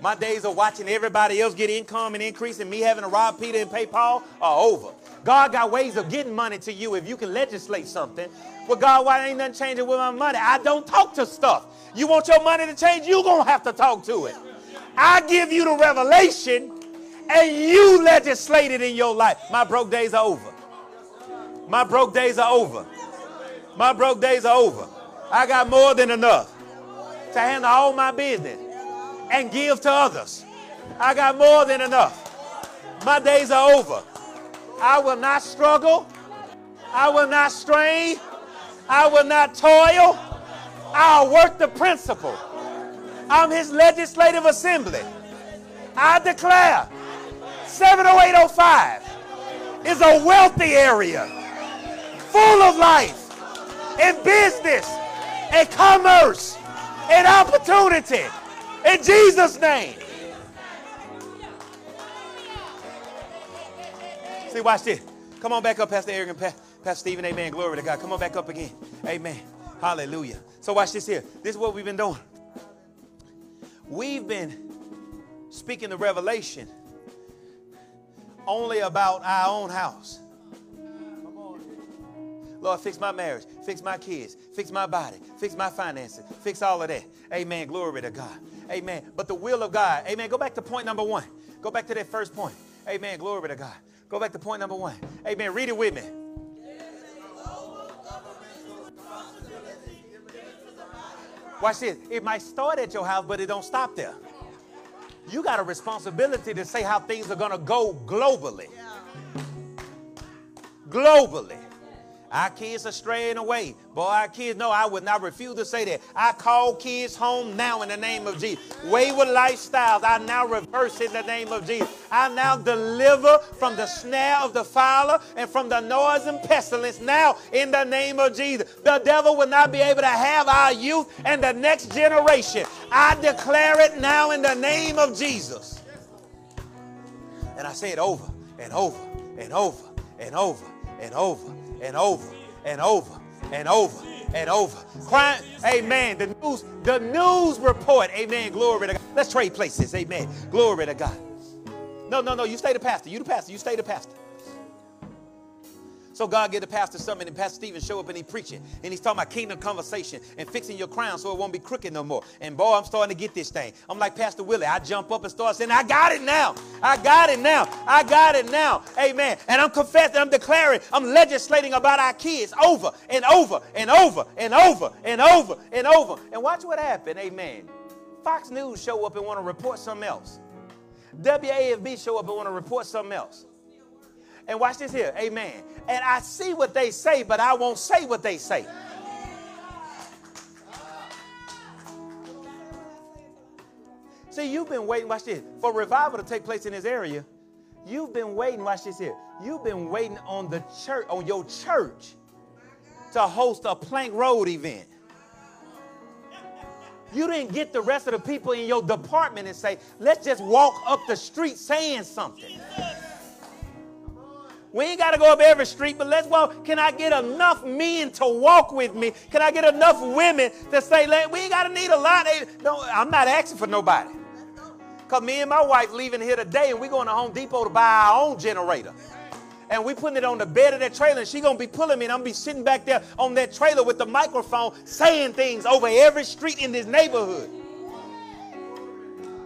My days of watching everybody else get income and increase and me having to rob Peter and pay Paul are over. God got ways of getting money to you if you can legislate something. Well, God, why ain't nothing changing with my money? I don't talk to stuff. You want your money to change? You're going to have to talk to it. I give you the revelation and you legislate it in your life. My broke days are over. My broke days are over. My broke days are over. I got more than enough to handle all my business and give to others. I got more than enough. My days are over. I will not struggle. I will not strain. I will not toil. I'll work the principle. I'm his legislative assembly. I declare 70805 is a wealthy area full of life and business and commerce and opportunity. In Jesus' name. See, watch this. Come on back up, Pastor Eric and Pastor Stephen. Amen. Glory to God. Come on back up again. Amen. Hallelujah. So watch this here. This is what we've been doing. We've been speaking the revelation only about our own house. Lord, fix my marriage, fix my kids, fix my body, fix my finances, fix all of that. Amen. Glory to God. Amen. But the will of God. Amen. Go back to point number one. Go back to that first point. Amen. Glory to God. Go back to point number one. Amen. Read it with me. Watch this. It might start at your house, but it don't stop there. You got a responsibility to say how things are going to go globally. Globally. Our kids are straying away. Boy, our kids know I would not refuse to say that. I call kids home now in the name of Jesus. Wayward lifestyles, I now reverse in the name of Jesus. I now deliver from the snare of the fowler and from the noise and pestilence now in the name of Jesus. The devil will not be able to have our youth and the next generation. I declare it now in the name of Jesus. And I say it over and over and over and over and over and over and over and over and over. Crime, amen. The news, the news report, amen. Glory to God. Let's trade places, amen. Glory to God. No, no, no. You stay the pastor. You the pastor. You stay the pastor. So God get the pastor something, and Pastor Stephen show up and he preaching, and he's talking about kingdom conversation and fixing your crown so it won't be crooked no more. And boy, I'm starting to get this thing. I'm like Pastor Willie. I jump up and start saying, "I got it now. I got it now. I got it now." Amen. And I'm confessing, I'm declaring, I'm legislating about our kids over and over and over and over and over and over. And watch what happened. Amen. Fox News show up and want to report something else. WAFB show up and want to report something else. And watch this here. Amen. And I see what they say, but I won't say what they say. See, you've been waiting, watch this, for revival to take place in this area. You've been waiting, watch this here. You've been waiting on the church, on your church, to host a plank road event. You didn't get the rest of the people in your department and say, let's just walk up the street saying something. We ain't got to go up every street, but let's walk. Can I get enough men to walk with me? Can I get enough women to say, we ain't got to need a lot? I'm not asking for nobody. Because me and my wife leaving here today and we going to Home Depot to buy our own generator. And we putting it on the bed of that trailer and she going to be pulling me and I'm going to be sitting back there on that trailer with the microphone saying things over every street in this neighborhood.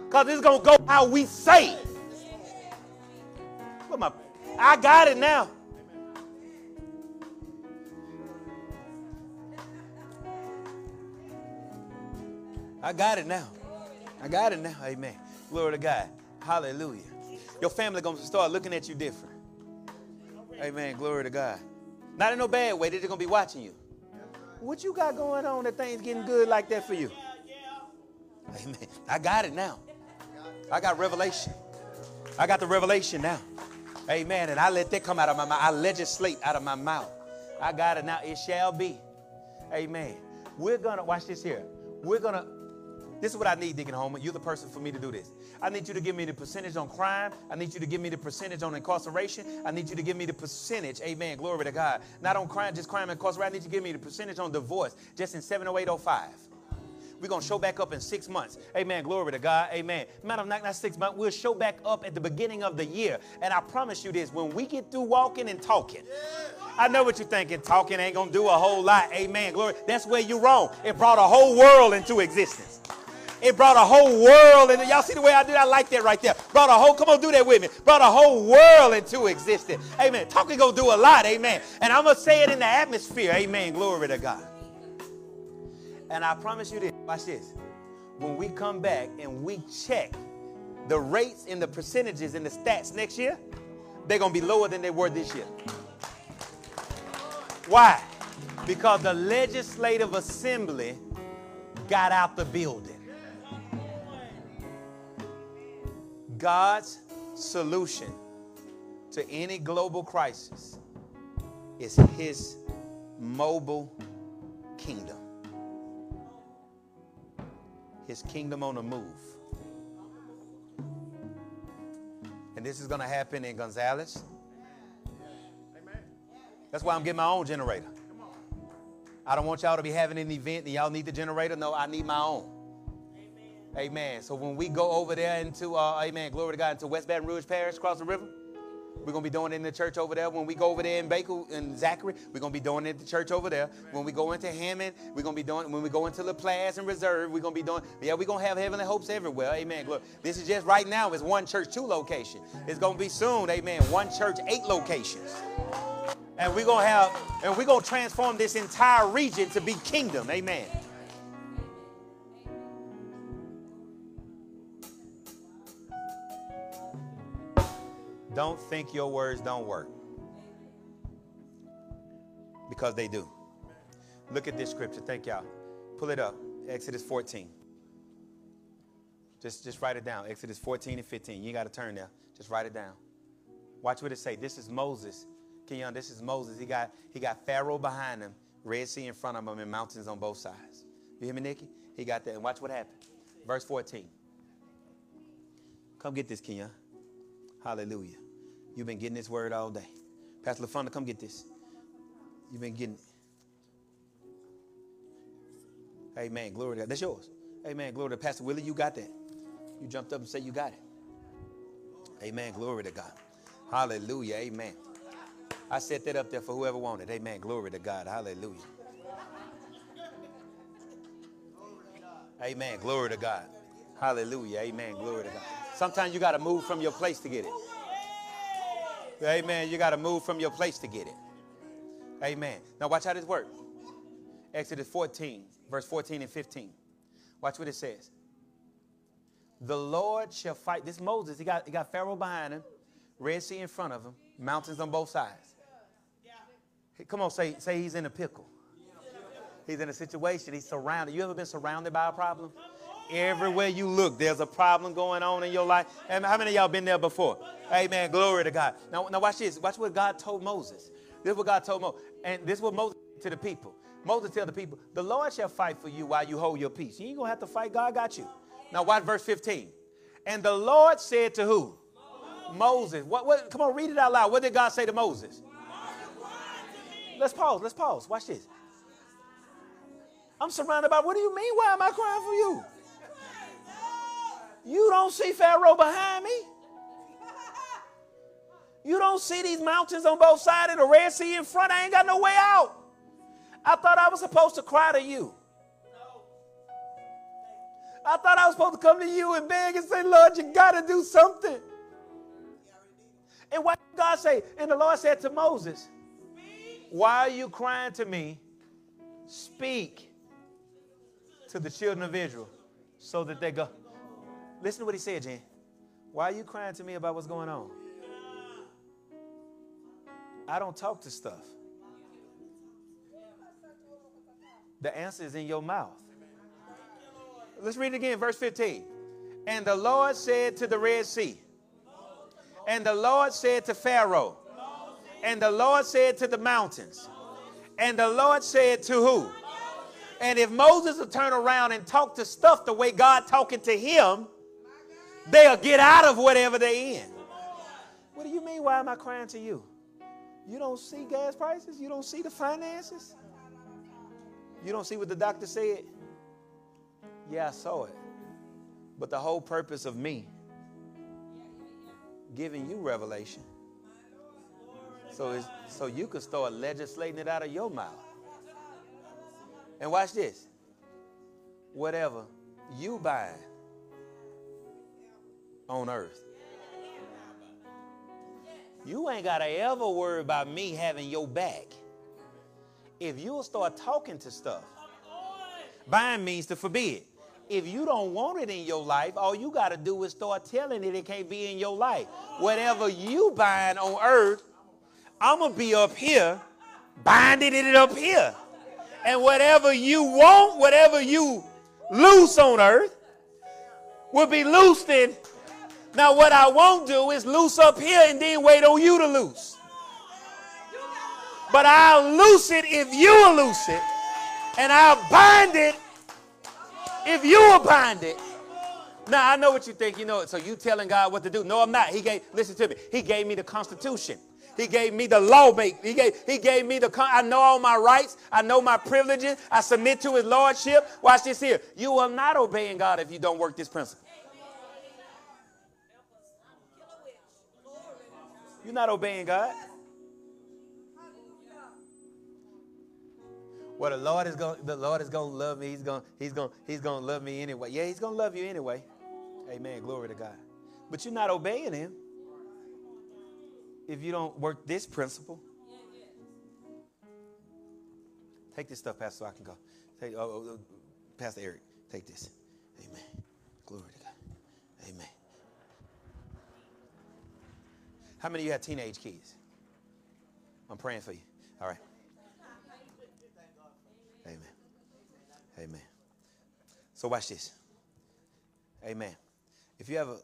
Because it's going to go how we say. What my, I got it now. I got it now. I got it now. Amen. Glory to God. Hallelujah. Your family going to start looking at you different. Amen. Glory to God. Not in no bad way. They're going to be watching you. What you got going on that things getting good like that for you? Amen. I got it now. I got revelation. I got the revelation now. Amen. And I let that come out of my mouth. I legislate out of my mouth. I got it now. It shall be. Amen. We're going to, watch this here. We're going to, this is what I need, Deacon Homer. You're the person for me to do this. I need you to give me the percentage on crime. I need you to give me the percentage on incarceration. I need you to give me the percentage, amen, glory to God. Not on crime, just crime and incarceration. I need you to give me the percentage on divorce, just in 70805. We're going to show back up in six months. Amen. Glory to God. Amen. Matter of fact, not six months. We'll show back up at the beginning of the year. And I promise you this when we get through walking and talking, I know what you're thinking. Talking ain't going to do a whole lot. Amen. Glory. That's where you're wrong. It brought a whole world into existence. It brought a whole world, and y'all see the way I did. I like that right there. Brought a whole, come on, do that with me. Brought a whole world into existence. Amen. Talking gonna do a lot. Amen. And I'm gonna say it in the atmosphere. Amen. Glory to God. And I promise you this. Watch this. When we come back and we check the rates and the percentages and the stats next year, they're gonna be lower than they were this year. Why? Because the legislative assembly got out the building. God's solution to any global crisis is his mobile kingdom. His kingdom on the move. And this is going to happen in Gonzales. That's why I'm getting my own generator. I don't want y'all to be having an event and y'all need the generator. No, I need my own. Amen. So when we go over there into, uh, amen, glory to God, into West Baton Rouge Parish, across the river, we're going to be doing it in the church over there. When we go over there in Baker and Zachary, we're going to be doing it at the church over there. When we go into Hammond, we're going to be doing When we go into LaPlace and Reserve, we're going to be doing, yeah, we're going to have heavenly hopes everywhere. Amen. Glory. This is just right now, it's one church, two locations. It's going to be soon, amen, one church, eight locations. And we're going to have, and we're going to transform this entire region to be kingdom. Amen. Don't think your words don't work. Because they do. Look at this scripture. Thank y'all. Pull it up. Exodus 14. Just, just write it down. Exodus 14 and 15. You got to turn there. Just write it down. Watch what it say. This is Moses. Kenyon, this is Moses. He got, he got Pharaoh behind him, Red Sea in front of him, and mountains on both sides. You hear me, Nikki? He got that. And watch what happened. Verse 14. Come get this, Kenyon. Hallelujah. You've been getting this word all day. Pastor LaFonda, come get this. You've been getting it. Amen. Glory to God. That's yours. Amen. Glory to Pastor Willie. You got that. You jumped up and said you got it. Amen. Glory to God. Hallelujah. Amen. I set that up there for whoever wanted. Amen. Glory to God. Hallelujah. Amen. Glory to God. Hallelujah. Amen. Glory to God. Sometimes you got to move from your place to get it. Amen. You got to move from your place to get it. Amen. Now watch how this works. Exodus 14, verse 14 and 15. Watch what it says. The Lord shall fight. This Moses, he got, he got Pharaoh behind him, Red Sea in front of him, mountains on both sides. Come on, say, say he's in a pickle. He's in a situation. He's surrounded. You ever been surrounded by a problem? Everywhere you look, there's a problem going on in your life. And how many of y'all been there before? Amen. Glory to God. Now, now watch this. Watch what God told Moses. This is what God told Moses. And this is what Moses to the people. Moses tell the people, the Lord shall fight for you while you hold your peace. You ain't to have to fight. God got you. Now watch verse 15. And the Lord said to who? Moses. What, what, come on, read it out loud. What did God say to Moses? Let's pause. Let's pause. Watch this. I'm surrounded by, what do you mean? Why am I crying for you? You don't see Pharaoh behind me. You don't see these mountains on both sides and the Red Sea in front. I ain't got no way out. I thought I was supposed to cry to you. I thought I was supposed to come to you and beg and say, Lord, you got to do something. And what did God say? And the Lord said to Moses, Why are you crying to me? Speak to the children of Israel so that they go. Listen to what he said, Jen. Why are you crying to me about what's going on? I don't talk to stuff. The answer is in your mouth. Let's read it again, verse 15. And the Lord said to the Red Sea, and the Lord said to Pharaoh, and the Lord said to the mountains, and the Lord said to who? And if Moses will turn around and talk to stuff the way God talking to him, they'll get out of whatever they're in. What do you mean? Why am I crying to you? You don't see gas prices? You don't see the finances? You don't see what the doctor said? Yeah, I saw it. But the whole purpose of me giving you revelation so, so you can start legislating it out of your mouth. And watch this. Whatever you bind on earth, you ain't got to ever worry about me having your back. If you'll start talking to stuff, bind means to forbid. If you don't want it in your life, all you got to do is start telling it it can't be in your life. Whatever you bind on earth, I'm going to be up here, binding it up here. And whatever you want, whatever you loose on earth, will be loosed in now, what I won't do is loose up here and then wait on you to loose. But I'll loose it if you will loose it. And I'll bind it if you will bind it. Now, I know what you think, you know, so you telling God what to do. No, I'm not. He gave, listen to me, He gave me the Constitution. He gave me the law make. He gave, he gave me the, con- I know all my rights. I know my privileges. I submit to his lordship. Watch this here. You are not obeying God if you don't work this principle. You're not obeying God. Well, the Lord is going. The Lord is going to love me. He's going. He's going. He's going to love me anyway. Yeah, He's going to love you anyway. Amen. Glory to God. But you're not obeying Him if you don't work this principle. Take this stuff, Pastor, so I can go. Take, oh, oh, oh Pastor Eric, take this. Amen. Glory to God. Amen. How many of you have teenage kids? I'm praying for you. All right. Amen. Amen. So watch this. Amen. If you have a